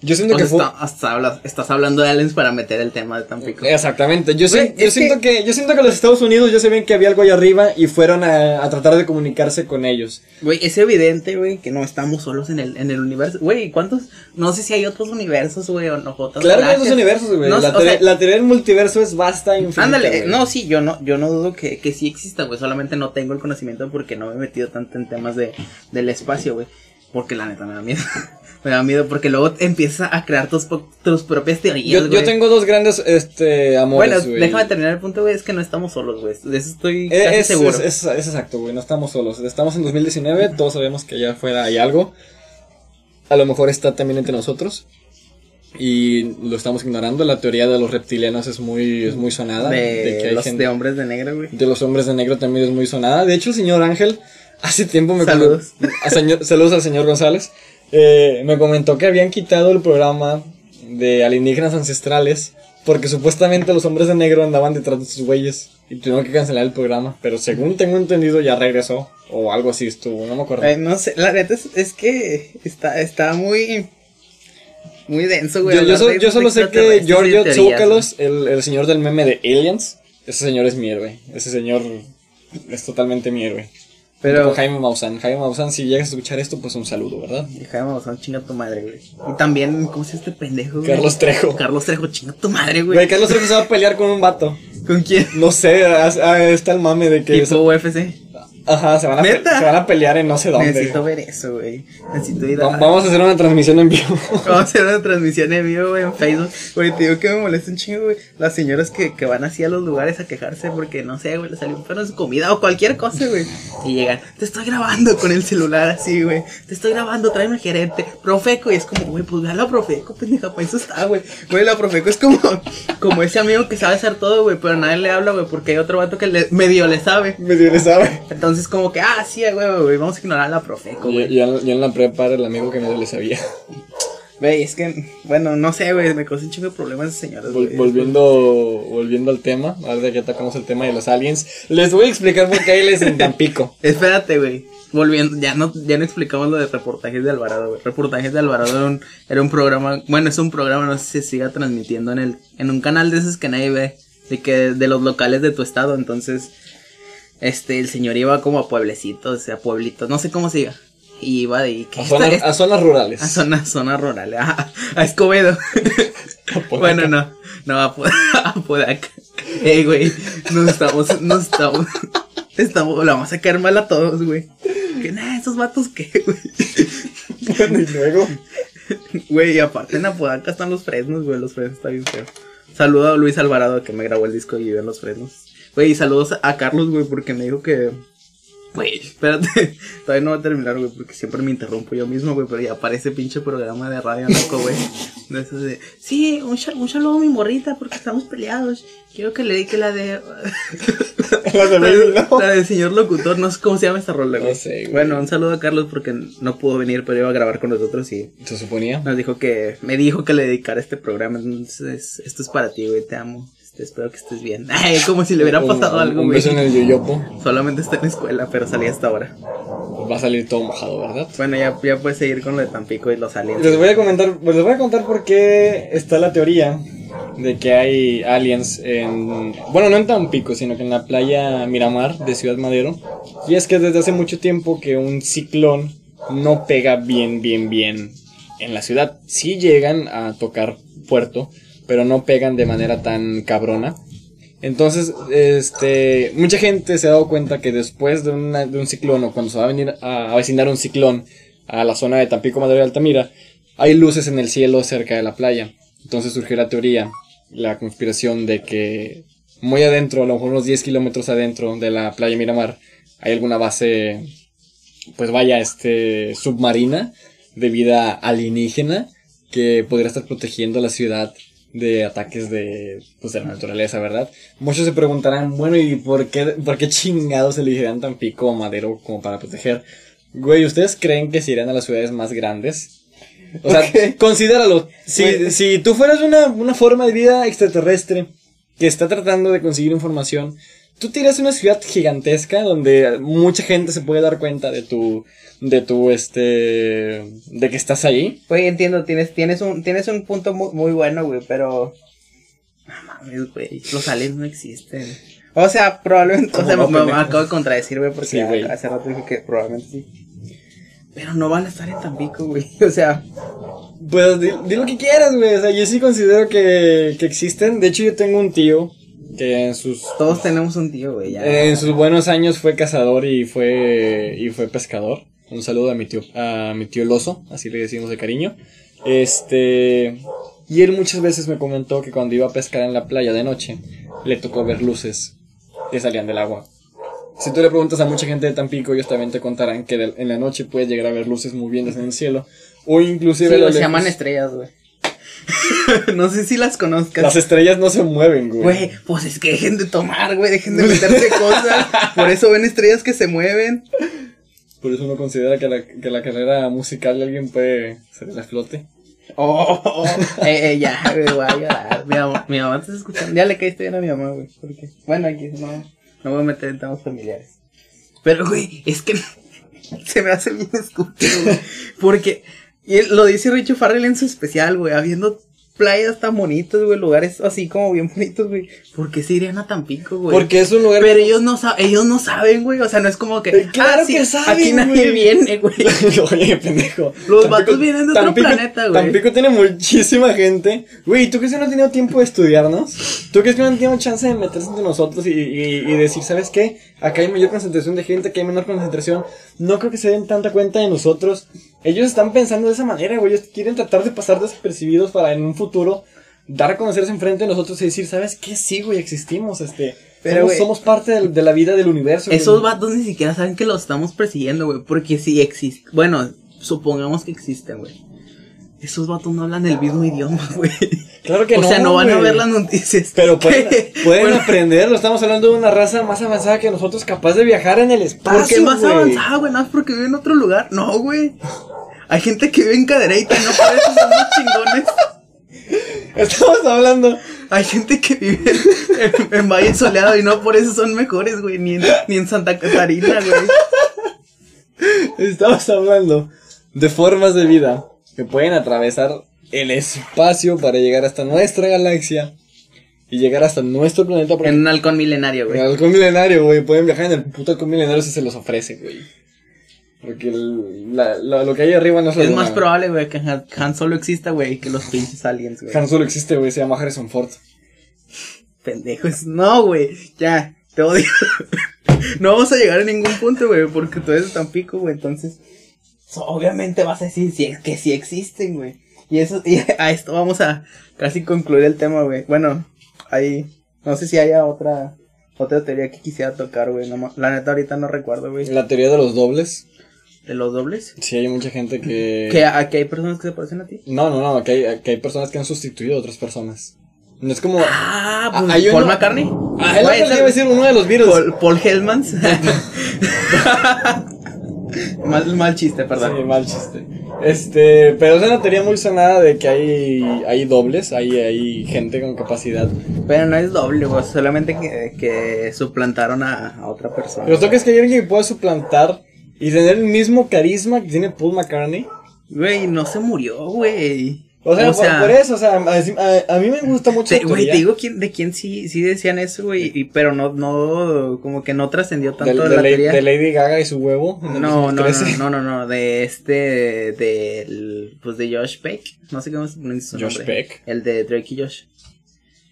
Yo siento O que está- hasta hablas- estás hablando de aliens para meter el tema de Tampico. Exactamente, yo, yo siento que... yo siento que los Estados Unidos ya se ven que había algo allá arriba y fueron a, a tratar de comunicarse con ellos. Güey, es evidente, güey, que no estamos solos en el, en el universo. Güey, ¿cuántos? No sé si hay otros universos, güey, o no. otras Claro que hay dos universos, güey. No, la, o teoría- sea, la teoría del multiverso es vasta e infinita. Ándale, no, sí, yo no, yo no dudo que, que sí exista, güey. Solamente no tengo el conocimiento porque no me he metido tanto en temas de, del espacio, güey. Porque la neta me da miedo. *laughs* me da miedo porque luego empiezas a crear tus, tus propias teorías, Yo, yo tengo dos grandes este, amores, Bueno, güey. déjame terminar el punto, güey. Es que no estamos solos, güey. De eso estoy Eh, casi Es, seguro. es, es- es exacto, güey. No estamos solos. Estamos en 2019. Todos sabemos que allá afuera hay algo. A lo mejor está también entre nosotros. Y lo estamos ignorando. La teoría de los reptilianos es muy, es muy sonada. de, que hay los gente- de hombres de negro, güey. de los hombres de negro también es muy sonada. De hecho, el señor Ángel hace tiempo me Saludos. a señor- saludos al señor González. Eh, me comentó que habían quitado el programa de alienígenas ancestrales porque supuestamente los hombres de negro andaban detrás de sus güeyes y tuvieron que cancelar el programa. Pero según tengo entendido, ya regresó o algo así estuvo. No me acuerdo. Eh, no sé, la neta es, es que está, está muy. Muy denso, güey. yo, yo, so- solo sé que Giorgio Tsoukalos, el, el señor del meme de Aliens, ese señor es mi héroe. Ese señor es totalmente mi héroe. Pero. Jaime Maussan. Jaime Maussan, si llegas a escuchar esto, pues un saludo, ¿verdad? Y Jaime Maussan, chinga tu madre, güey. Y también, ¿cómo se llama este pendejo, güey? Carlos Trejo. Carlos Trejo, chinga tu madre, güey. Güey, Carlos Trejo se va a pelear con un vato. ¿Con quién? No sé, ah, está el mame de que... Tipo UFC. Ajá, se van, a se van a pelear en no sé dónde. Necesito ver eso, güey. Necesito ir a... Vamos a hacer una transmisión en vivo. *laughs* Vamos a hacer una transmisión en vivo, güey, en Facebook. Güey, te digo que me molesta un chingo, güey. Las señoras que, que van así a los lugares a quejarse porque, no sé, güey, les salió un perro en su comida o cualquier cosa, güey. Y llegan, te estoy grabando con el celular así, güey. Te estoy grabando, tráeme al gerente. Profeco, y es como, güey, pues ve a la Profeco, pendeja, para eso está, güey. Güey, la Profeco es como, como ese amigo que sabe hacer todo, güey, pero nadie le habla, güey, porque hay otro vato que le, medio le sabe. Medio le sabe. Entonces, como que, ah, sí, güey, güey, vamos a ignorar a la Profeco, Yo, güey. yo, yo en la prepa era el amigo que medio le sabía. Güey, es que, bueno, no sé, güey, me causa un chingo de problemas esas señoras, Vol- volviendo, volviendo al tema, ahora que tocamos el tema de los aliens, les voy a explicar por qué hay aliens en Tampico. *laughs* Espérate, güey. Volviendo, ya no, ya no explicamos lo de reportajes de Alvarado, güey. Reportajes de Alvarado era un, era un programa, bueno, es un programa, no sé si siga transmitiendo en el, en un canal de esos que nadie ve, de que, de los locales de tu estado, entonces, este, el señor iba como a pueblecitos, a pueblitos, no sé cómo se diga. Y iba de, ¿qué A zonas, a rurales. a zonas, zonas rurales, a, a Escobedo. *laughs* Bueno, no, no, a, *laughs* a Podaca. Ey, güey, nos estamos, nos estamos, *laughs* estamos, la vamos a caer mal a todos, güey. Que nada, esos vatos que, güey. Bueno, y luego. Güey, y aparte en Apodaca están los fresnos, güey, los fresnos está bien feo. Saludo a Luis Alvarado que me grabó el disco y vive en los fresnos. Güey, y saludos a Carlos, güey, porque me dijo que... Güey, espérate, *laughs* todavía no va a terminar, güey, porque siempre me interrumpo yo mismo, güey, pero ya aparece pinche programa de radio loco, güey. *laughs* De sí, un, un saludo a mi morrita porque estamos peleados. Quiero que le dedique la de... *laughs* La de ¿no? La del señor locutor, no sé cómo se llama esta rola, güey. No sé, güey. Bueno, un saludo a Carlos porque no pudo venir, pero iba a grabar con nosotros y Se suponía. nos dijo que, me dijo que le dedicara este programa, entonces esto es para ti, güey, te amo. Este, espero que estés bien. *laughs* Ay, como si le hubiera pasado un- algo, güey. en el yoyopo. Solamente está en la escuela, pero salí hasta ahora. Va a salir todo mojado, ¿verdad? Bueno, ya, ya puedes seguir con lo de Tampico y los aliens. Les voy a comentar, pues les voy a contar por qué está la teoría de que hay aliens en, bueno, no en Tampico, sino que en la playa Miramar de Ciudad Madero. Y es que desde hace mucho tiempo que un ciclón no pega bien, bien, bien en la ciudad. Sí llegan a tocar puerto, pero no pegan de manera tan cabrona. Entonces, este, mucha gente se ha dado cuenta que después de, de un ciclón o cuando se va a venir a avecinar un ciclón a la zona de Tampico, Madero y Altamira, hay luces en el cielo cerca de la playa. Entonces surgió la teoría, la conspiración de que muy adentro, a lo mejor unos 10 kilómetros adentro de la playa Miramar, hay alguna base, pues vaya, este, submarina de vida alienígena que podría estar protegiendo la ciudad de ataques de, pues, de la naturaleza, ¿verdad? Muchos se preguntarán, bueno, ¿y por qué, por qué chingados elegirán Tampico o Madero como para proteger? Güey, ¿ustedes creen que se irán a las ciudades más grandes? O sea, considéralo. Si, Güey. si tú fueras una, una forma de vida extraterrestre que está tratando de conseguir información, tú a una ciudad gigantesca donde mucha gente se puede dar cuenta de tu, de tu, este, de que estás ahí. Güey, entiendo, tienes, tienes un, tienes un punto muy, muy bueno, güey, pero. No mames, güey. Los aliens no existen. O sea, probablemente. O ¿Cómo sea, no, me, acabo de contradecir, güey, porque Sí, güey. hace rato dije que probablemente sí. Pero no van a estar en Tampico, güey. *laughs* O sea, Pues di, di lo que quieras, güey. O sea, yo sí considero que, que existen. De hecho, yo tengo un tío que en sus todos tenemos un tío, güey. Ya. En sus buenos años fue cazador y fue y fue pescador. Un saludo a mi tío, a mi tío el oso, así le decimos de cariño. Este, y él muchas veces me comentó que cuando iba a pescar en la playa de noche, le tocó ver luces que salían del agua. Si tú le preguntas a mucha gente de Tampico, ellos también te contarán que de- en la noche puedes llegar a ver luces moviéndose en el cielo. O inclusive Sí, se llaman estrellas, güey. *laughs* no sé si las conozcas. Las estrellas no se mueven, güey. Güey, pues es que dejen de tomar, güey, dejen de meterse cosas. Por eso ven estrellas que se mueven. Por eso uno considera que la, que la carrera musical de alguien puede ser la flote. Oh, oh, eh, eh, ya, güey, voy a llorar. Mi mamá, mi mamá te está escuchando. Ya le caíste bien a mi mamá, güey. Porque, bueno, aquí no, no voy a meter en temas familiares. Pero, güey, es que *laughs* se me hace bien estúpido, güey. Porque, y lo dice Richo Farrell en su especial, güey, habiendo playas tan bonitas, güey, lugares así como bien bonitos, güey. ¿Por qué se irían a Tampico, güey? Porque es un lugar. Pero ellos no saben, ellos no saben, güey. O sea, no es como que. Eh, claro ah, sí, que saben, Aquí nadie güey. viene, güey. *laughs* Oye, pendejo. Los vatos vienen de otro planeta, güey. Tampico tiene muchísima gente. Güey, ¿tú crees que no han tenido tiempo de estudiarnos? ¿Tú crees que no han tenido chance de meterse entre nosotros y, y, y decir, ¿sabes qué? Acá hay mayor concentración de gente, acá hay menor concentración. No creo que se den tanta cuenta de nosotros. Ellos están pensando de esa manera, güey. Ellos quieren tratar de pasar desapercibidos para en un futuro dar a conocerse enfrente de nosotros y decir, ¿sabes qué? Sí, güey, existimos, este. Pero, somos, güey, somos parte del- de, la vida del universo. güey. Esos vatos ni siquiera saben que los estamos persiguiendo, güey. Porque si existe. Bueno, supongamos que existen, güey. Esos vatos no hablan el mismo idioma, *laughs* güey. Claro que o no. sea, no van a ver las noticias. Pero pueden, *laughs* pueden Bueno, aprenderlo. Estamos hablando de una raza más avanzada que nosotros, capaz de viajar en el espacio. ¿Por qué más avanzada, güey? Nada más porque vive en otro lugar. No, güey. Hay gente que vive en Cadereyta y no por eso son los chingones. *laughs* Estamos hablando. Hay gente que vive en, en Valle Soleado y no por eso son mejores, güey. Ni en, ni en Santa Catarina, güey. Estamos hablando de formas de vida que pueden atravesar el espacio para llegar hasta nuestra galaxia y llegar hasta nuestro planeta. En un halcón milenario, en güey. el halcón milenario, güey. Pueden viajar en el puto halcón milenario si se los ofrece, güey. Porque el- la- la- lo que hay arriba no es Es más probable, güey, que Han, Han Solo exista, güey, que los pinches aliens, güey. Han Solo existe, güey. Se llama Harrison Ford. Pendejos. No, güey. Ya, te odio. *laughs* no vamos a llegar a ningún punto, güey, porque tú eres de Tampico, güey. Entonces, so- obviamente vas a decir si es que sí existen, güey. Y eso, *laughs* y a esto vamos a casi concluir el tema, güey. Bueno, ahí, no sé si haya otra, otra teoría que quisiera tocar, güey. no la neta ahorita no recuerdo, güey. La teoría de los dobles. De los dobles. Sí, hay mucha gente que... Que aquí hay personas que se parecen a ti. No, no, no, que hay, que hay personas que han sustituido a otras personas. No es como... Ah, Ah, pues, hay Paul uno- McCartney. Ah, que le iba a decir uno de los virus. Paul, Paul Hellmans. *laughs* *laughs* *laughs* mal, mal chiste, perdón. Sí, mal chiste. Este, pero es una teoría muy sonada de que hay, hay dobles, hay, hay gente con capacidad. Pero no es doble, güey. Solamente que, que suplantaron a, a otra persona. Pero toca es que hay alguien que puede suplantar y tener el mismo carisma que tiene Paul McCartney. Güey, no se murió, güey. O sea, por, por eso, o sea, a, a- mí me gusta mucho te- Güey, te digo quién, de quién sí, sí decían eso, güey. y- Pero no, no, como que no trascendió de, tanto de la Lady- teoría. de Lady Gaga y su huevo. No, no, no, 2013. no, no, no, de este, del, pues de Josh Peck, no sé cómo se pronuncia su Josh nombre. Peck. El de Drake y Josh.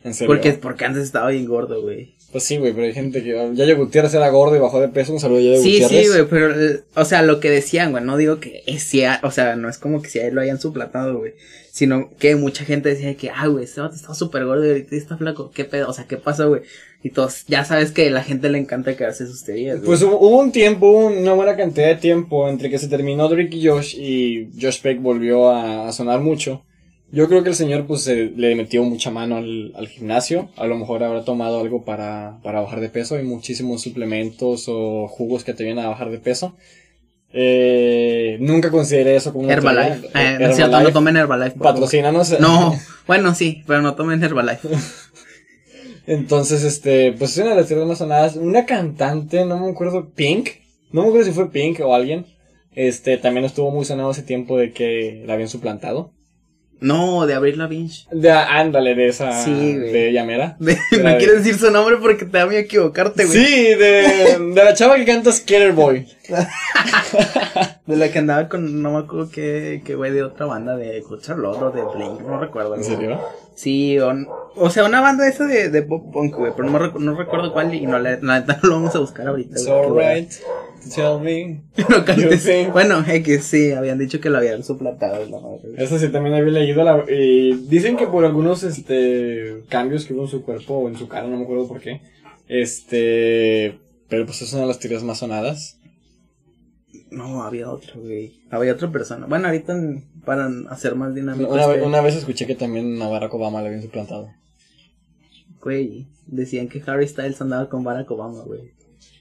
En serio. Porque, porque antes estaba bien gordo, güey. Pues sí, güey, pero hay gente que. Yayo Gutiérrez era gordo y bajó de peso. Un saludo a Yayo Sí, Gutiérrez. sí, güey, pero, o sea, lo que decían, güey, no digo que es, o sea, no es como que si a él lo hayan suplantado, güey, sino que mucha gente decía que, ah, güey, este vato está súper gordo y ahorita está flaco, ¿qué pedo? O sea, ¿qué pasó, güey? Y todos, ya sabes que a la gente le encanta quedarse sus teorías. Pues hubo, hubo un tiempo, una buena cantidad de tiempo entre que se terminó Drake y Josh y Josh Peck volvió a, a sonar mucho. Yo creo que el señor pues se, le metió mucha mano al, al gimnasio. A lo mejor habrá tomado algo para, para bajar de peso. Hay muchísimos suplementos o jugos que te vienen a bajar de peso. Eh, nunca consideré eso como una Herbalife, teoría. eh, es cierto, no Herbalife, tomen Herbalife. Patrocínanos. No, bueno, sí, pero no tomen Herbalife. *laughs* Entonces, este, pues es una de las teorías más sonadas. Una cantante, no me acuerdo, Pink. No me acuerdo si fue Pink o alguien. Este, también estuvo muy sonado ese tiempo de que la habían suplantado. No, de Abril Lavigne. De, ándale, de esa, Sí, güey. de Yamera. *laughs* De- no de- quieres decir su nombre porque te da miedo equivocarte, güey. Sí, de, de la chava que canta Skater Boy. *laughs* De la que andaba con, no me acuerdo qué, qué güey de otra banda de Charlotte o de Blink, no recuerdo. ¿En serio? Sí, o, o sea, una banda esa de, de pop punk, güey, pero no, no recuerdo cuál y no, la, no *laughs* lo vamos a buscar ahorita. It's alright to tell me. *laughs* No cantes. Bueno, es que sí, habían dicho que lo habían suplantado. la madre, güey. Eso sí, también había leído. La, y dicen que por algunos este, cambios que hubo en su cuerpo o en su cara, no me acuerdo por qué. Este. Pero pues es una de las teorías más sonadas. No, había otro, güey. Había otra persona. Bueno, ahorita para hacer más dinámico. Una, este, vez- una vez escuché que también a Barack Obama le habían suplantado. Güey, decían que Harry Styles andaba con Barack Obama, güey.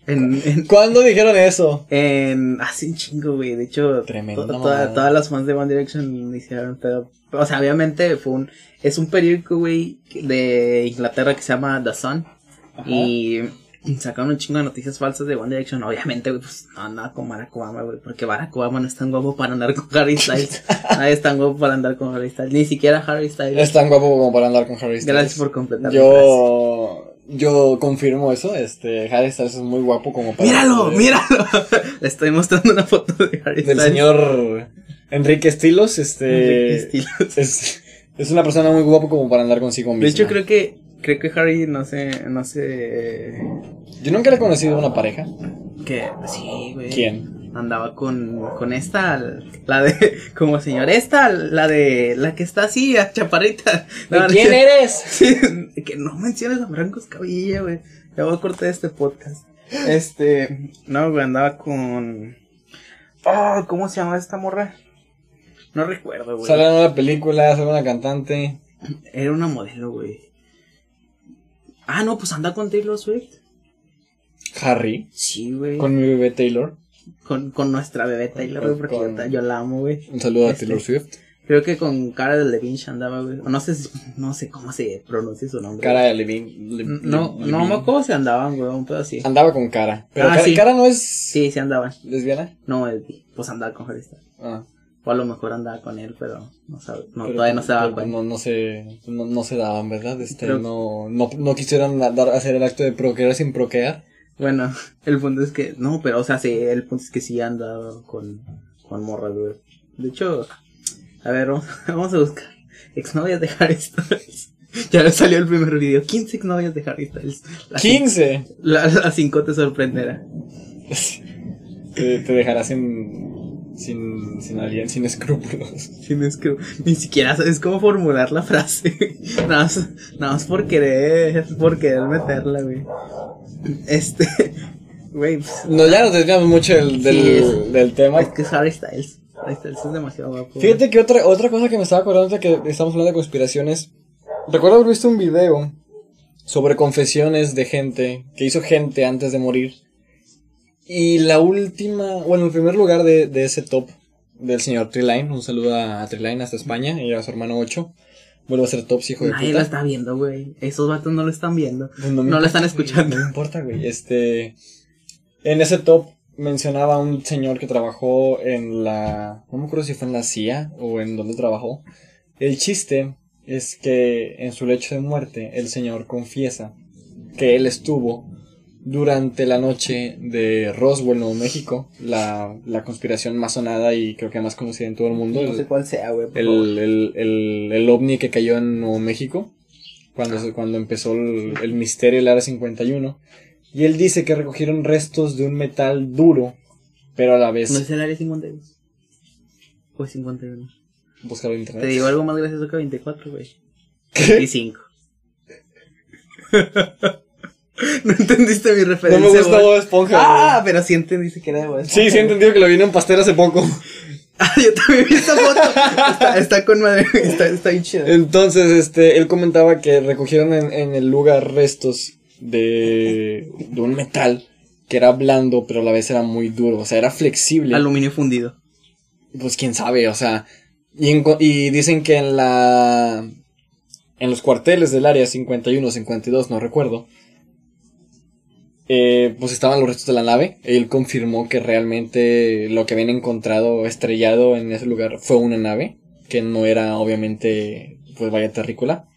En, en, ¿Cuándo dijeron eso? En. Hace un chingo, güey. De hecho, toda- todas las fans de One Direction hicieron pedo. O sea, obviamente fue un. Es un periódico, güey, de Inglaterra que se llama The Sun. Ajá. Y sacaron un chingo de noticias falsas de One Direction. Obviamente, güey, pues no andaba con Barack Obama, güey. Porque Barack Obama no es tan guapo para andar con Harry Styles. *laughs* Nadie es tan guapo para andar con Harry Styles. Ni siquiera Harry Styles. Es tan guapo como para andar con Harry Styles. Gracias por completar. Yo. Yo confirmo eso. Este. Harry Styles es muy guapo como para. ¡Míralo! ¡Míralo! *laughs* Le estoy mostrando una foto de Harry Del señor Enrique Estilos. Este. Enrique Estilos. Es, es una persona muy guapo como para andar consigo mismo. De hecho, creo que. Creo que Harry no sé. No sé. Yo nunca le he conocido a una pareja. Que. Sí, güey. ¿Quién? Andaba con, con esta, la de, *laughs* como señor, esta, la de, la que está así, a chaparrita. ¿De No, quién eres? *laughs* Sí, que no menciones a Franco Escabilla, güey. Ya voy a cortar este podcast. Este, no, güey, andaba con. Oh, ¿cómo se llama esta morra? No recuerdo, güey. Sale en una película, sale una cantante. Era una modelo, güey. Ah, no, pues anda con Taylor Swift. Harry. Sí, güey. Con mi bebé Taylor. Con, con nuestra bebé Taylor, güey, porque Con- yo, yo la amo, güey. Un saludo a Este, Taylor Swift. Creo que con cara de Levine andaba, güey. No sé, si- no sé cómo se pronuncia su nombre. Cara de Levine. Le- No, Le- no Levine. acuerdo si andaban, güey, un pedo así. Andaba con cara. Pero Ah, cara, sí. cara no es Sí, sí andaban. lesbiana. No, pues andaba con Harry. Ah, O a lo mejor andaba con él, pero no sabe. No, pero- todavía no se daba pero cuenta. No, no se, no, no se daban, ¿verdad? Este, Creo- no, no, no quisieron dar, hacer el acto de procrear sin procrear. Bueno, *laughs* el punto es que, no, pero, o sea, sí, el punto es que sí andaba con, con morras, güey. De hecho, a ver, vamos, *laughs* vamos a buscar exnovias de Harry Styles. *laughs* Ya le salió el primer video. 15 exnovias de Harry Styles. La, 15. La, la cinco te sorprenderá. te, te dejará sin, sin, sin alien, sin escrúpulos. *laughs* Sin escru- Ni siquiera sabes cómo formular la frase. *laughs* nada, más, nada más por querer, por querer meterla, güey. Este, *laughs* güey, pues, No, ya nos desviamos mucho del, del, Sí, es- del tema. es que es Harry Styles. Harry Styles es demasiado guapo. Fíjate que otra, otra cosa que me estaba acordando de que estamos hablando de conspiraciones. Recuerdo haber visto un video sobre confesiones de gente que hizo gente antes de morir. Y la última, bueno, el primer lugar de, de ese top del señor Triline, un saludo a, a Triline hasta España y a su hermano 8. Vuelve a ser tops, hijo de Nadie lo puta. está viendo, güey. Esos vatos no lo están viendo. Pues no lo están güey, escuchando. No me importa, güey. Este. En ese top mencionaba un señor que trabajó en la. No me acuerdo si fue en la CIA o en donde trabajó. El chiste es que en su lecho de muerte el señor confiesa que él estuvo durante la noche de Roswell, Nuevo México, la, la conspiración más sonada y creo que más conocida en todo el mundo. No el- sé cuál sea, güey. el, el, el, el ovni que cayó en Nuevo México, cuando, se- cuando empezó el, el misterio del Área 51. Y él dice que recogieron restos de un metal duro, pero a la vez... ¿No es el área 52? O 51. Buscarlo en internet. Te digo algo más gracioso que 24, güey. ¿Qué? 25. *laughs* no entendiste mi No referencia. me gusta. Bob Esponja. Ah, pero sí entendiste que era de Bob Sí, sí Esponja. entendido que lo vino en pastel hace poco. *laughs* Ah, yo también vi esa foto. está, está con madre, está, está bien chida. Entonces, este, él comentaba que recogieron en, en el lugar restos de, de un metal que era blando, pero a la vez era muy duro, o sea, era flexible. Aluminio fundido. Pues quién sabe, o sea. Y, en- y dicen que en la. En los cuarteles del área 51, 52, no recuerdo. Eh, pues estaban los restos de la nave. Él confirmó que realmente lo que habían encontrado estrellado en ese lugar fue una nave. Que no era, obviamente, pues vaya terrícola.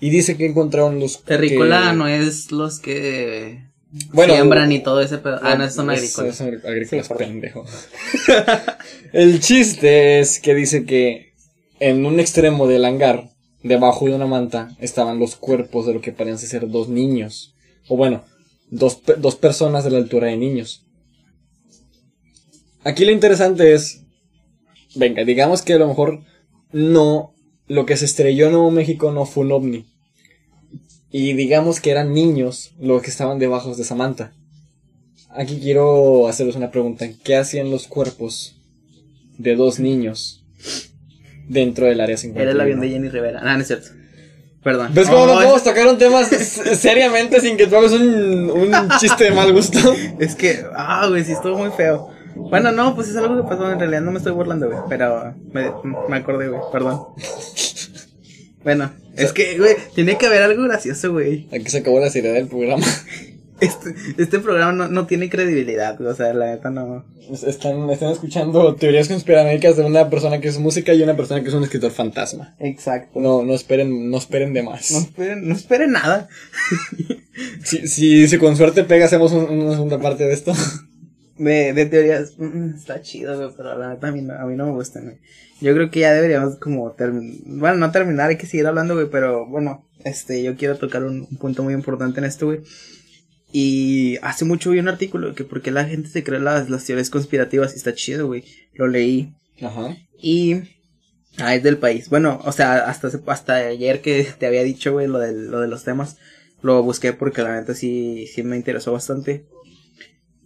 Y dice que encontraron los. Terrícola que- no es los que Bueno, siembran y todo ese pedo. Ah, no, son es- agrícolas. Son agrícolas, pendejo. *laughs* El chiste es que dice que en un extremo del hangar, debajo de una manta, estaban los cuerpos de lo que parecen ser dos niños. O bueno, dos, dos personas de la altura de niños. Aquí lo interesante es, venga, digamos que a lo mejor no, lo que se estrelló en Nuevo México no fue un ovni. Y digamos que eran niños los que estaban debajo de esa manta. Aquí quiero haceros una pregunta. ¿Qué hacían los cuerpos de dos niños dentro del área 51? Era el avión de Jenny Rivera. Ah, no es cierto. Perdón. ¿Ves cómo no podemos tocar un tema seriamente sin que tú hagas un, un chiste de mal gusto? *laughs* Es que, ah, güey, sí estuvo muy feo. Bueno, no, pues es algo que pasó, en realidad no me estoy burlando, güey, pero me, me acordé, güey, perdón. *laughs* Bueno, es que, güey, tiene que haber algo gracioso, güey. Aquí se acabó la seriedad del programa. Este, este programa no, no tiene credibilidad, o sea, la neta no. Es- Están, están escuchando teorías conspiranoicas de una persona que es música y una persona que es un escritor fantasma. Exacto. No, no esperen, no esperen de más. No esperen, no esperen nada. *laughs* Si, si, si con suerte pega, hacemos un- una segunda parte de esto. De, de teorías, mm, está chido, güey, pero la neta a mí no, a mí no me gustan, güey. Yo creo que ya deberíamos como terminar, bueno, no terminar, hay que seguir hablando, güey, pero bueno, este, yo quiero tocar un, un punto muy importante en esto, güey. Y hace mucho vi un artículo que por qué la gente se cree las, las teorías conspirativas y está chido, güey. Lo leí Ajá. y... Ah, es del país. Bueno, o sea, hasta, hasta ayer que te había dicho, güey, lo, del- lo de los temas, lo busqué porque la neta sí, sí me interesó bastante.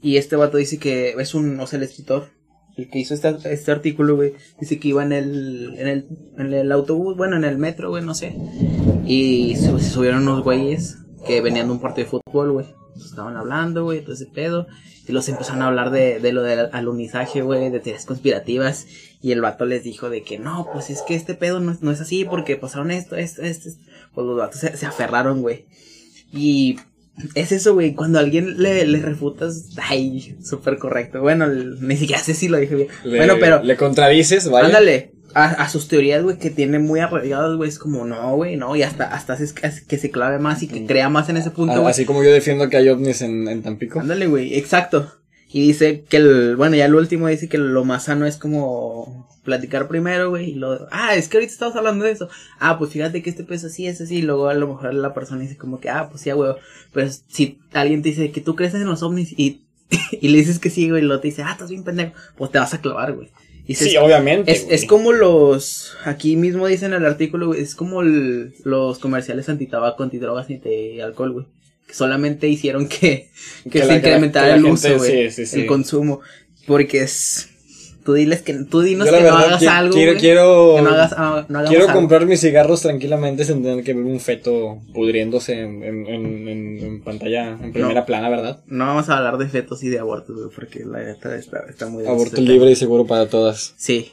Y este vato dice que es un, o sea, el escritor, el que hizo este, este artículo, güey, dice que iba en el, en el, en el autobús, bueno, en el metro, güey, no sé. Y se, se subieron unos güeyes que venían de un partido de fútbol, güey. Estaban hablando, güey, todo ese pedo. Y los empezaron a hablar de, de lo del alunizaje, güey, de teorías conspirativas. Y el vato les dijo de que no, pues es que este pedo no, no es así porque pasaron esto, esto, esto. esto". Pues los vatos se aferraron, güey. Y es eso, güey, cuando a alguien le, le refutas, ay, súper correcto. Bueno, ni siquiera sé si lo dije bien. Le- bueno, pero Le contradices, vaya. Ándale, a, a sus teorías, güey, que tiene muy arraigadas, güey, es como, no, güey, no, y hasta, hasta haces que, que se clave más y que crea más en ese punto, güey. Así como yo defiendo que hay ovnis en, en Tampico. Ándale, güey, exacto. Y dice que el, bueno, ya el último dice que lo más sano es como platicar primero, güey, y lo, ah, es que ahorita estamos hablando de eso. Ah, pues fíjate que este peso así es así, y luego a lo mejor la persona dice como que, ah, pues sí, huevo. Pero si alguien te dice que tú crees en los ovnis y, *laughs* y le dices que sí, güey, y lo te dice, ah, estás bien pendejo, pues te vas a clavar, güey. Y Sí, obviamente. es, güey. es como los, aquí mismo dicen en el artículo, güey, es como el- los comerciales antitabaco, antidrogas y de alcohol, güey. Que solamente hicieron que, que, Que se la- incrementara que la el uso, güey. sí, sí, sí. El consumo. Porque es, tú diles que, tú dinos que no hagas algo, quiero, güey, quiero, que no hagas, no quiero algo. comprar mis cigarros tranquilamente sin tener que ver un feto pudriéndose en, en, en, pantalla, en primera plana, ¿verdad? No vamos a hablar de fetos y de abortos, güey, porque la neta está, está muy... Aborto libre y seguro para todas. Sí,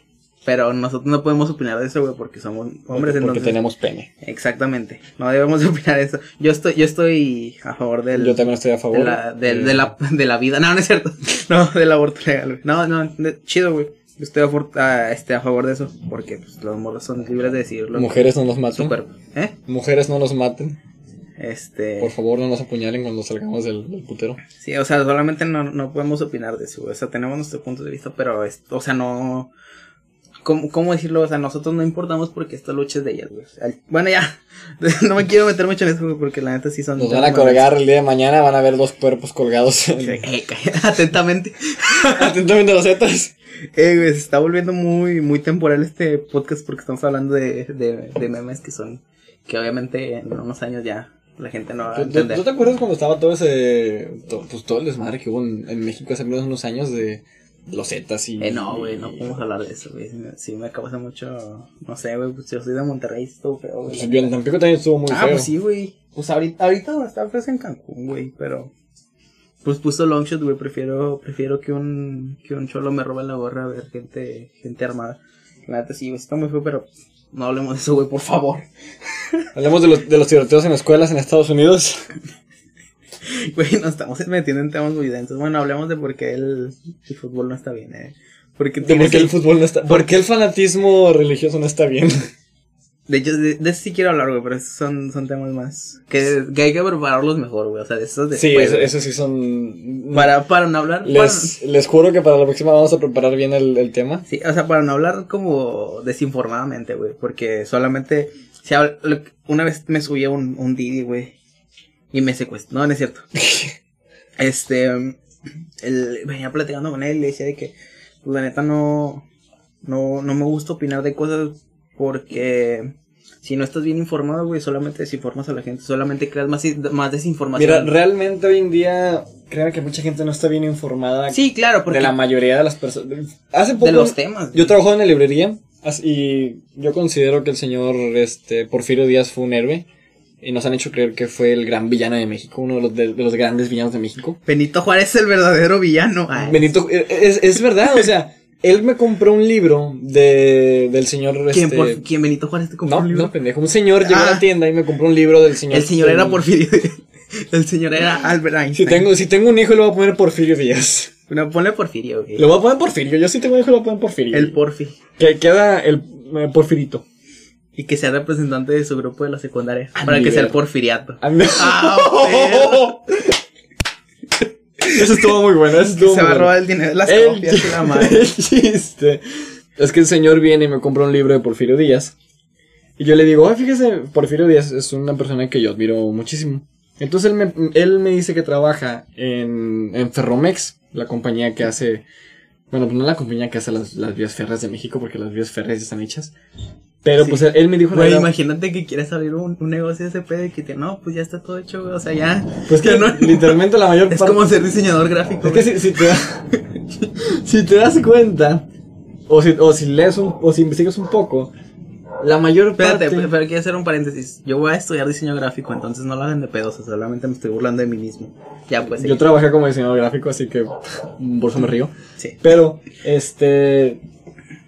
pero nosotros no podemos opinar de eso, güey, porque somos hombres, porque entonces... tenemos pene. Exactamente, no debemos de opinar de eso. Yo estoy, yo estoy a favor del... Yo también estoy a favor. de la, de, de la, de la vida. No, no es cierto. *laughs* No, del aborto legal, güey. No, no, chido, güey. Yo estoy a, for- a, este, a favor de eso. Porque pues, los morros son libres de decidirlo. Mujeres no nos Su maten. cuerpo. ¿Eh? Mujeres no nos maten. Este. Por favor, no nos apuñalen cuando salgamos del, del putero. Sí, o sea, solamente no, no podemos opinar de eso, güey. O sea, tenemos nuestro punto de vista, pero, es, o sea, no. ¿Cómo, ¿Cómo decirlo? O sea, nosotros no importamos porque esta lucha es de ellas, güey. Bueno, ya. *laughs* no me quiero meter mucho en eso, porque la neta sí son. Nos van a colgar el día de mañana, van a ver dos cuerpos colgados. *laughs* Eh, *laughs* atentamente. Atentamente los zetas. Eh, güey, se está volviendo muy, muy temporal este podcast porque estamos hablando de, de, de memes que son, que obviamente en unos años ya la gente no va a ¿Tú, tú- entender. tú te acuerdas cuando estaba todo ese. to- pues todo el desmadre que hubo en, en México hace unos años de los zetas y. Eh, no, güey, no podemos hablar de eso, güey. Sí me- causa mucho, no sé, güey, pues yo soy de Monterrey, estuvo feo, güey. Pues, Tampico también estuvo muy ah, feo. pues sí, güey. Pues ahorita, ahorita está fresco en Cancún, güey, pero... Pues puso longshot, güey, prefiero, prefiero que un, que un cholo me robe la gorra a ver gente, gente armada. La neta sí, güey, está muy feo, pero no hablemos de eso, güey, por favor. Hablemos de los, de los tiroteos en escuelas en Estados Unidos. *laughs* *laughs* Güey, nos estamos metiendo en temas muy densos. Bueno, hablemos de por qué el, el fútbol no está bien, eh. Porque De por qué el fútbol no está. ¿Por qué el fanatismo religioso no está bien? *laughs* De hecho, de, de eso sí quiero hablar, güey, pero esos son, son temas más. Que, que hay que prepararlos mejor, güey. O sea, de esos Sí, después. eso, güey. eso sí son. Para, para no hablar. Les, les juro que para la próxima vamos a preparar bien el, el tema. sí, o sea, para no hablar como desinformadamente, güey. Porque solamente. Lo- una vez me subí a un, un Didi, güey. Y me secuestró. No, no es cierto. *laughs* este. él- venía platicando con él y le decía de que. Pues la neta no. No, no me gusta opinar de cosas porque. Si no estás bien informado, güey, solamente desinformas a la gente, solamente creas más, más desinformación. Mira, realmente hoy en día, creo que mucha gente no está bien informada Sí, claro, porque de la mayoría de las personas. Hace poco. de los temas. Yo trabajo en la librería y yo considero que el señor este, Porfirio Díaz fue un héroe. Y nos han hecho creer que fue el gran villano de México, uno de los, de- de los grandes villanos de México. Benito Juárez es el verdadero villano. Ay. Benito, eh, es, es verdad, o sea, él me compró un libro de, del señor. ¿Quién, este, por- quién Benito Juárez te compró No, un libro? no, pendejo. Un señor llegó a Ah. la tienda y me compró un libro del señor. el señor era Porfirio. *laughs* El señor era Albert Si Einstein. tengo, si tengo un hijo, le voy a poner Porfirio Díaz. No, ponle Porfirio, güey. Le voy a poner Porfirio. Yo sí tengo un hijo, le voy a poner Porfirio. El Porfi. Que queda el eh, Porfirito. Y que sea representante de su grupo de la secundaria. Para que sea el porfiriato. Ah, no. *laughs* Ah, Eso estuvo muy bueno. Eso estuvo Se muy va a bueno. robar el dinero de las El, copias y la madre. el *laughs* chiste es que el señor viene y me compra un libro de Porfirio Díaz. Y yo le digo, ah, fíjese, Porfirio Díaz es una persona que yo admiro muchísimo. Entonces él me, él me dice que trabaja en, en Ferromex, la compañía que hace. Bueno, pues no la compañía que hace las, las vías férreas de México, porque las vías férreas ya están hechas. Pero Sí. pues él, me dijo Güey, imagínate que quieres abrir un, un negocio de ese pedo y que te, no, pues ya está todo hecho, güey. O sea, ya. Pues que *laughs* no- literalmente la mayor Es parte. como ser diseñador gráfico. Es que si, si te, da- *laughs* si te das cuenta, o si, o si lees un, o si investigas un poco, la mayor Espérate, parte. pero quiero hacer un paréntesis. Yo voy a estudiar diseño gráfico, entonces no lo hagan de pedos, o sea, solamente me estoy burlando de mí mismo. Ya, pues. Yo trabajé como diseñador gráfico, así que por eso me río. Sí. Pero, este.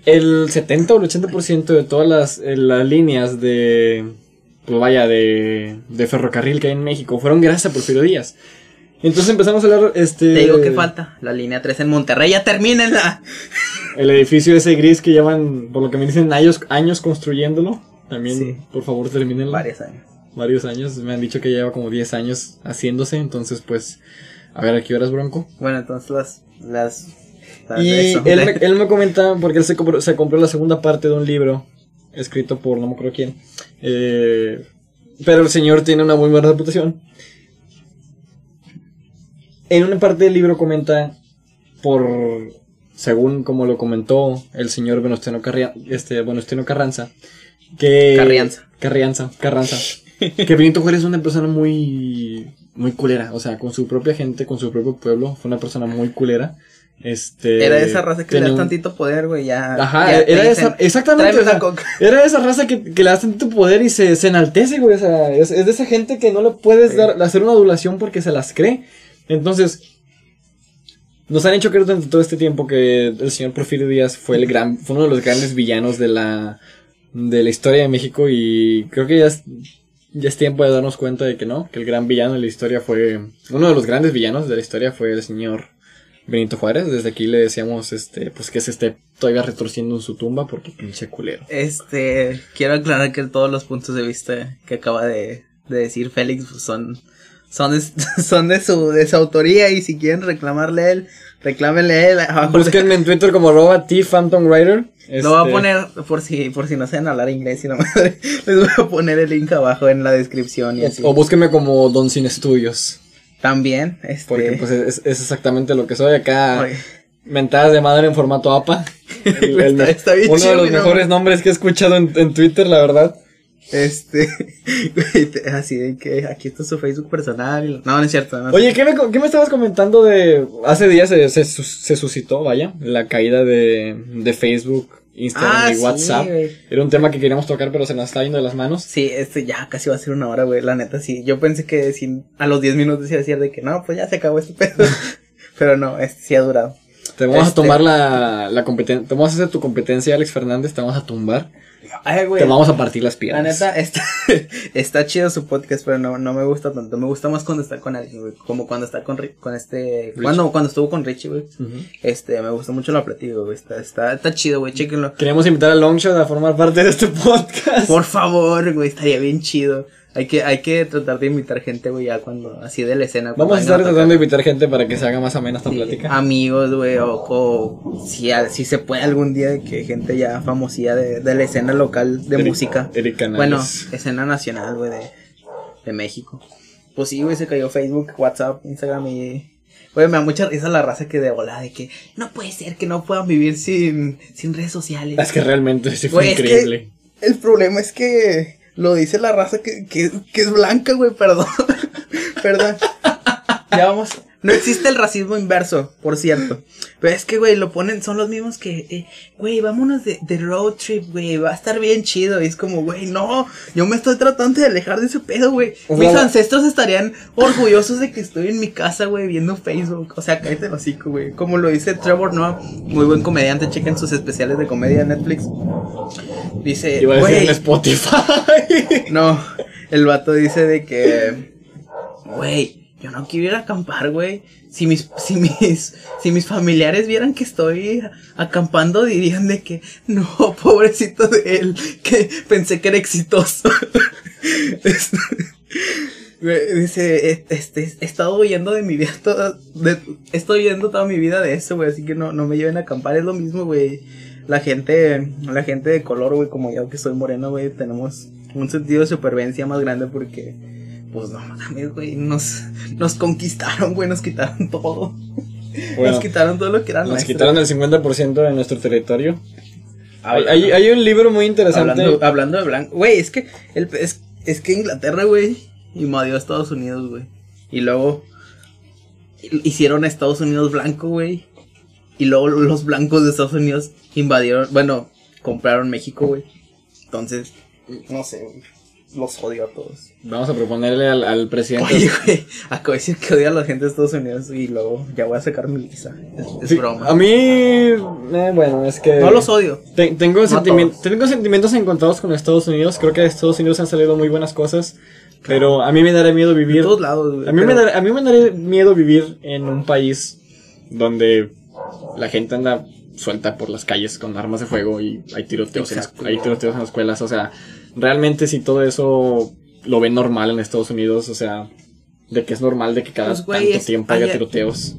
El 70 o el 80% de todas las, eh, las líneas de. Pues vaya, de, de ferrocarril que hay en México fueron gracias a Porfirio Díaz. Entonces empezamos a hablar. Este, Te digo que falta. La línea 3 en Monterrey, ya termínenla. El edificio ese gris que llevan, por lo que me dicen, años, años construyéndolo. También, Sí. por favor, termínenlo. Varios años. Varios años. Me han dicho que lleva como 10 años haciéndose. Entonces, pues, a ver, ¿a qué horas, Bronco? Bueno, entonces las. las, Y eso, él, me, él me comenta, porque él se compró, se compró la segunda parte de un libro escrito por no me acuerdo quién. Eh, pero el señor tiene una muy buena reputación. En una parte del libro comenta, por según como lo comentó el señor Venustiano, Carria- este, Venustiano Carranza, que... Carrianza. Carrianza, Carranza. *laughs* que Benito Juárez es una persona muy, muy culera. O sea, con su propia gente, con su propio pueblo. Fue una persona muy culera. Este. Era esa raza que le das un- tantito poder, güey, ya. Ajá, ya era dicen, esa. Exactamente. "Tráeme o sea, una coca". era esa raza que, que le das tanto poder y se, se enaltece, güey. O sea, es, es de esa gente que no le puedes Sí. dar, hacer una adulación porque se las cree. Entonces. Nos han hecho creer durante todo este tiempo que el señor Porfirio Díaz fue el gran, fue uno de los grandes villanos de la, de la historia de México y creo que ya es, ya es tiempo de darnos cuenta de que no, que el gran villano de la historia fue, uno de los grandes villanos de la historia fue el señor Benito Juárez. Desde aquí le decíamos, este, pues que se esté todavía retorciendo en su tumba porque pinche culero. Este, quiero aclarar que todos los puntos de vista que acaba de, de decir Félix pues, son, son, de, *laughs* son de su, de su autoría y si quieren reclamarle a él, reclámenle a él. abajo *laughs* Búsquenme en Twitter como arroba T Phantom Rider. Lo voy a Este, poner por si, por si no saben hablar inglés y no madre. Les voy a poner el link abajo en la descripción y así. O, o búsquenme como Don Sin Estudios. También, este. Porque pues es, es exactamente lo que soy acá. oye, Mentadas de madre en formato APA. *laughs* El- el Está- está bien uno chido de los mejores nombres que he escuchado en, en Twitter, la verdad. Este, *laughs* así de que aquí está su Facebook personal. y- No, no es cierto. no. Oye, ¿qué me, qué me estabas comentando de... Hace días se, se, se suscitó, vaya, la caída de, de Facebook, Instagram Ah, y WhatsApp. Era un tema que queríamos tocar, pero se nos está yendo de las manos. Sí, este ya casi va a ser una hora, güey, la neta, sí. Yo pensé que sin, a los 10 minutos iba a decir de que no, pues ya se acabó este pedo. *laughs* Pero no, este sí ha durado. Te vamos a Este- tomar la, la competencia... Te vamos a hacer tu competencia, Alex Fernández. Te vamos a tumbar. Ay, güey. Te vamos a partir las La piernas. neta, está, *laughs* está chido su podcast, pero no, no me gusta tanto. Me gusta más cuando está con alguien, güey. Como cuando está con, con este... Cuando, cuando estuvo con Richie, güey. Este, me gusta mucho la plática, güey. Está, está, está chido, güey. Chéquenlo. Queremos invitar a Longshot a formar parte de este podcast. Por favor, güey. Estaría bien chido. Hay que, hay que tratar de invitar gente, güey, ya cuando, así de la escena. Vamos a estar tratando de invitar gente para que se haga más amena esta Sí, plática. Amigos, güey, o, o si, a- si se puede algún día que gente ya famosía de, de la escena local de Eric- música. Eric. Bueno, escena nacional, güey, de, de México. Pues sí, güey, se cayó Facebook, WhatsApp, Instagram y... Güey, me da mucha risa la raza que de volada de que no puede ser que no puedan vivir sin, sin redes sociales. Es que realmente sí fue Güey, es que- increíble. El problema es que lo dice la raza que, que, es blanca, güey, perdón. *laughs* perdón. Ya vamos. No existe el racismo inverso, por cierto. Pero es que, güey, lo ponen, son los mismos que, eh, güey, vámonos de, de road trip, güey, va a estar bien chido. Y es como, güey, no, yo me estoy tratando de alejar de ese pedo, güey. Mis ancestros estarían orgullosos de que estoy en mi casa, güey, viendo Facebook. O sea, cállate el hocico, güey. Como lo dice Trevor Noah, muy buen comediante, chequen sus especiales de comedia en Netflix. Dice, Iba a decir güey, en Spotify. no, el vato dice de que güey, yo no quiero ir a acampar, güey. Si mis, si mis, si mis familiares vieran que estoy acampando, dirían de que, no, *laughs* pobrecito de él, que pensé que era exitoso. *laughs* Este, Dice, este, he estado huyendo de mi vida toda, de, estado huyendo toda mi vida de eso, güey, así que no, no me lleven a acampar, es lo mismo, güey. La gente, la gente de color, güey, como yo que soy moreno, güey, tenemos un sentido de supervivencia más grande porque, pues no mames, güey, nos, nos conquistaron, güey, nos quitaron todo. Bueno, nos quitaron todo lo que era Nos nuestro. quitaron el 50% de nuestro territorio. Hay, Hablando- hay, hay un libro muy interesante. Hablando, hablando de blanco, güey, es que el, es, es que Inglaterra, güey, invadió a Estados Unidos, güey. Y luego hicieron a Estados Unidos blanco, güey. Y luego los blancos de Estados Unidos invadieron, bueno, compraron México, güey. Entonces, no sé, güey. Los odio a todos. Vamos a proponerle al, al presidente. Oye, güey, acabo de decir que odio a la gente de Estados Unidos y luego ya voy a sacar mi visa. Es, es Sí, broma. A mí, eh, bueno, es que. No los odio. Te- tengo, No sentimi- tengo sentimientos encontrados con Estados Unidos. Creo que de Estados Unidos han salido muy buenas cosas. Pero a mí me daría miedo De vivir. todos lados, güey. A mí, me daría, a mí me daría miedo vivir en un país donde la gente anda suelta por las calles con armas de fuego y hay tiroteos, en, hay tiroteos en las escuelas. O sea, realmente si todo eso lo ven normal en Estados Unidos, o sea, de que es normal de que cada Pues, tanto es- tiempo haya tiroteos.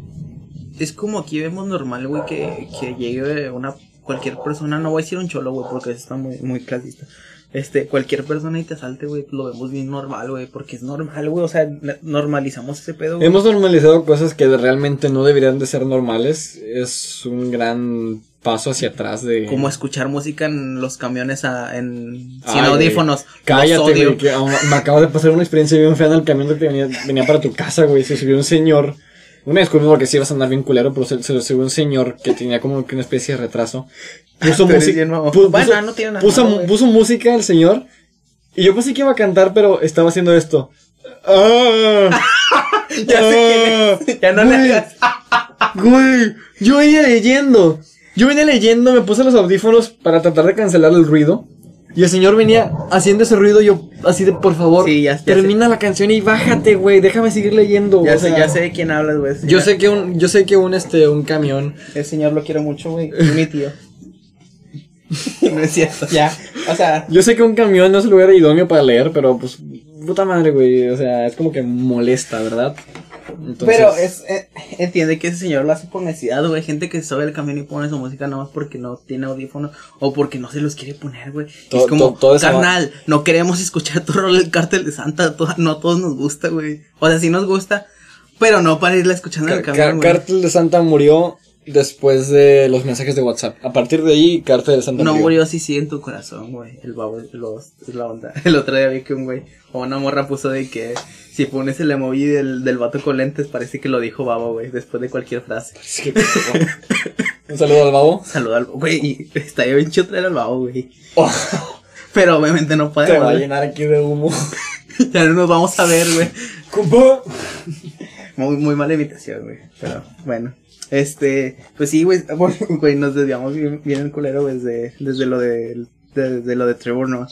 Es como aquí vemos normal, güey, que, que llegue una cualquier persona, no voy a decir un cholo, güey, porque eso está muy, muy clasista. Este, cualquier persona y te asalte, güey, lo vemos bien normal, güey, porque es normal, güey, o sea, normalizamos ese pedo. Hemos normalizado cosas que realmente no deberían de ser normales. Es un gran paso hacia atrás de... Como escuchar música en los camiones a- en, sin Ay, güey. audífonos. Cállate, güey, que ah, me acaba de pasar una experiencia bien fea en el camión que venía, venía para tu casa, güey. Se subió un señor. Una disculpa porque sí ibas a andar bien culero, pero se, se subió un señor que tenía como que una especie de retraso. Puso, *laughs* música- bien mamón. pu- Bueno, puso- no tiene nada puso, malo, puso música el señor. Y yo pensé que iba a cantar, pero estaba haciendo esto. Ah, *laughs* Ya sé quién es. Ya no le güey. hagas. Güey, yo venía leyendo. Yo venía leyendo, me puse los audífonos para tratar de cancelar el ruido. Y el señor venía haciendo ese ruido, yo así de por favor, Sí, ya- ya termina la canción y bájate, güey, déjame seguir leyendo. Ya o sé, sea, ya sé de quién hablas, güey. Yo sé que un, yo sé que un este, un camión. El señor lo quiero mucho, güey. Mi tío. *laughs* no es cierto, ya. O sea, Yo sé que un camión no es el lugar idóneo para leer, pero pues, puta madre, güey. O sea, es como que molesta, ¿verdad? Entonces, Pero es, eh, entiende que ese señor lo hace por necesidad, güey. Gente que sube al camión y pone su música nada más porque no tiene audífonos o porque no se los quiere poner, güey. Es como, todo carnal, no queremos escuchar tu rol el cártel de Santa. to- no a todos nos gusta, güey. O sea, sí nos gusta, pero no para irla escuchando en el Ca- camión, Ca- güey. Cártel de Santa murió después de los mensajes de WhatsApp. A partir de ahí, Cártel de Santa No murió. murió así sí en tu corazón, güey. El babo es los- la onda. *laughs* El otro día vi que un güey o una morra puso de que si pones el emoji del, del vato con lentes parece que lo dijo babo, güey, después de cualquier frase. Sí. *laughs* Un saludo al babo. Saluda al güey, y estaría bien chido traer al babo, güey. Oh, *laughs* Pero obviamente no te podemos. va a güey. llenar aquí de humo. Ya no nos vamos a ver, güey. Muy, muy mala invitación, güey. Pero bueno. Este, pues sí, güey, *laughs* bueno, güey, nos desviamos bien, bien el culero, desde, desde lo de, desde lo de Trevor, ¿no?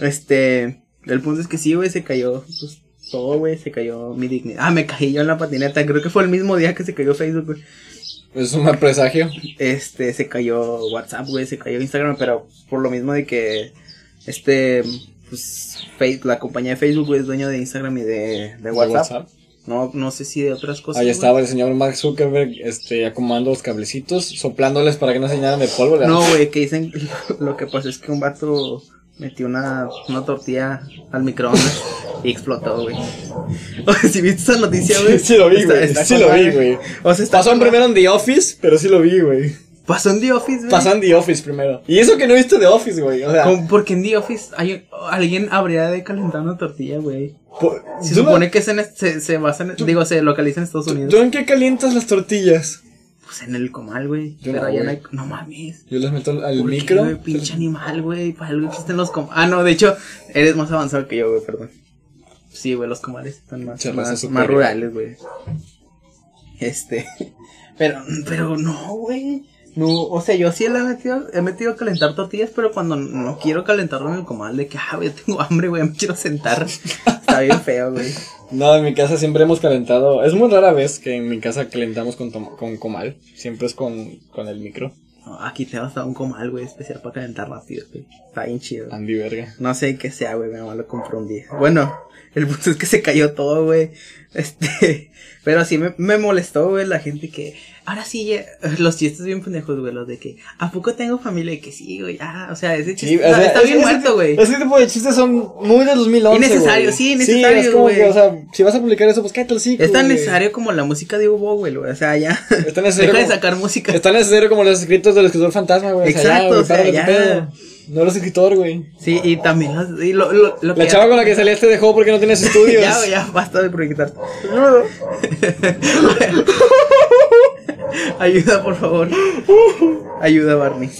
Este, el punto es que sí, güey, se cayó, pues, todo, güey, se cayó mi dignidad. Ah, me caí yo en la patineta, creo que fue el mismo día que se cayó Facebook, güey. Es un mal presagio. Este, se cayó WhatsApp, güey, se cayó Instagram, pero por lo mismo de que, este, pues, la compañía de Facebook, güey, es dueño de Instagram y de, de WhatsApp. No, no sé si de otras cosas. Ahí güey. estaba el señor Mark Zuckerberg, este, acomodando los cablecitos, soplándoles para que no se llenaran de polvo. ¿verdad? No, güey, que dicen, *laughs* lo que pasó es que un vato metió una, una tortilla al microondas y explotó, güey. *laughs* O sea, si viste esa noticia, güey. Sí lo vi, güey. Sí con lo vi, güey. O sea, está Pasó con primero en The Office, pero sí lo vi, güey. Pasó en The Office, güey. Pasó en The Office primero. Y eso que no he visto The Office, güey. O sea, Como Porque en The Office hay, alguien habría de calentar una tortilla, güey. Se ¿tú no- supone que es en, se, se basa en, digo, se localiza en Estados Unidos. ¿Tú en qué calientas las tortillas? Pues en el comal, güey. Pero no, allá no hay, no mames. Yo las meto al, ¿Por qué, micro. güey? pinche animal, güey. Para algo existen los comales. Ah, no, de hecho, eres más avanzado que yo, güey, perdón. Sí, güey, los comales están más, más, más rurales, güey. Este. *laughs* Pero, pero no, güey. No, o sea, yo sí le he metido, he metido a calentar tortillas, pero cuando no quiero calentarlo en el comal, de que, ah, güey, tengo hambre, güey, me quiero sentar. *laughs* Está bien feo, güey. No, en mi casa siempre hemos calentado. Es muy rara vez que en mi casa calentamos con, con comal. Siempre es con, con el micro. No, aquí tengo hasta un comal, güey, especial para calentar rápido, güey. Está bien chido. Andy verga. No sé qué sea, güey, mi mamá lo compró un día. Bueno, el punto es que se cayó todo, güey. Este, *laughs* pero sí me, me molestó, güey, la gente que, ahora sí, *laughs* los chistes bien pendejos, güey, los de que, ¿a poco tengo familia? Y que sí, güey, ah, o sea, ese chiste Sí, o está, sea, está ese- bien ese muerto, güey. Ese tipo de chistes son muy de 2011. Innecesario, güey. sí, innecesario, es como güey. o sea, si vas a publicar eso, pues cállate el hocico, Es tan güey. necesario como la música de Hugo, güey, o sea, ya. Es tan necesario *laughs* Deja de como- sacar música. Es tan necesario como los escritos del escritor fantasma, güey. Exacto, o sea, ya, güey, o sea, ya. No eres escritor, güey. Sí, y también los, y lo, lo, lo La que- chava con la que salías te dejó porque no tienes *laughs* estudios. Ya, ya, basta de proyectar. *laughs* Ayuda, por favor. Ayuda, Barney.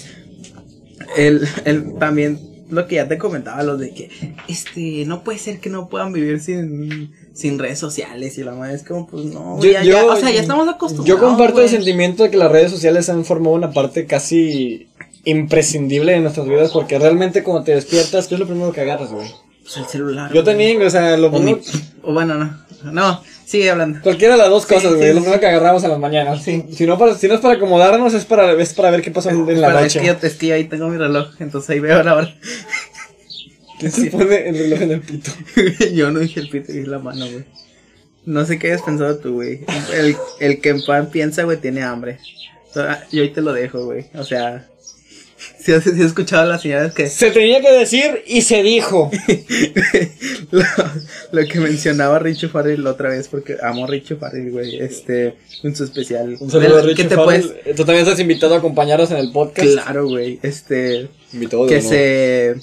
El, el, también lo que ya te comentaba, lo de que, este, no puede ser que no puedan vivir sin, sin redes sociales y la madre es como, pues no, güey, ya, ya, o sea, ya estamos acostumbrados. Yo comparto güey. el sentimiento de que las redes sociales han formado una parte casi imprescindible de nuestras vidas porque realmente cuando te despiertas, ¿qué es lo primero que agarras, güey? Pues el celular. Yo güey. también, o sea, lo O, mi- o bueno, no. Sigue hablando. cualquiera de las dos cosas, güey, sí, lo primero que agarramos a las mañanas. Sí. Si no para, si no es para acomodarnos, es para, es para ver qué pasa en la noche. Es que, yo, es que yo ahí tengo mi reloj, entonces ahí veo la hora. *laughs* ¿Quién se pone el reloj en el pito? *laughs* Yo no dije el pito, dije la mano, güey. No sé qué hayas pensado tú, güey. El, el que en pan piensa, güey, tiene hambre. Yo ahí te lo dejo, güey. O sea, si has, si has escuchado las señoras que... Se tenía que decir y se dijo. *laughs* lo, lo que mencionaba Richo Farrell la otra vez, porque amo a Richo Farrell, güey. Este, en su especial. Un saludo a te Farrell. puedes... Tú también estás invitado a acompañarnos en el podcast. Claro, güey. Este... Invitado de que honor. se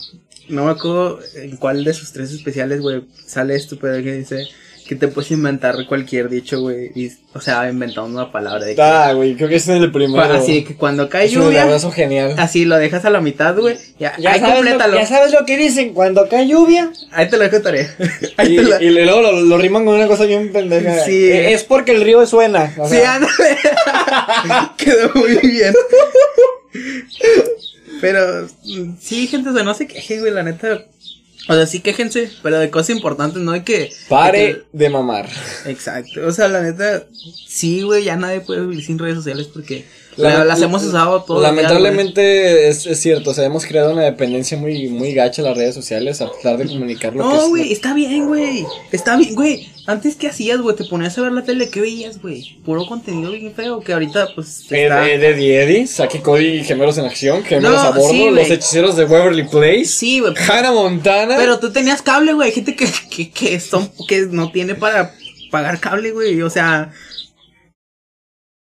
no me acuerdo en cuál de sus tres especiales, güey, sale esto, pero que dice que te puedes inventar cualquier dicho, güey, o sea, inventando una palabra de que, Ah, güey, creo que es el primero. así que cuando cae Es un lluvia, abrazo genial. así lo dejas a la mitad, güey, ya, Ya ahí sabes, lo, ya sabes lo que dicen cuando cae lluvia. Ahí te lo dejo tarea. *laughs* Ahí Y, te la- y luego lo, lo riman con una cosa bien pendeja. Sí. Eh, Es porque el río suena. o Sí, sea. *laughs* Quedó muy bien. *laughs* Pero sí, gente, o sea, no se quejen, güey, la neta. O sea, sí quéjense, pero de cosas importantes, no hay que. pare de que- de mamar. Exacto, o sea, la neta, sí, güey, ya nadie puede vivir sin redes sociales porque La- la- las hemos usado todo. Lamentablemente es, es cierto, o sea, hemos creado una dependencia muy, muy gacha en las redes sociales a pesar de comunicar lo que No, es- güey, está bien, güey. Está bien, güey. Antes, ¿qué hacías, güey? Te ponías a ver la tele, ¿qué veías, güey? Puro contenido bien feo, que ahorita, pues, Eh, de, de Eddie, Saki Cody, Gemelos en Acción, Gemelos No, a bordo, sí. Los Hechiceros de Waverly Place, Sí, güey. Hannah Montana. Pero tú tenías cable, güey. Hay gente que, que, que, son, que no tiene para pagar cable, güey. O sea,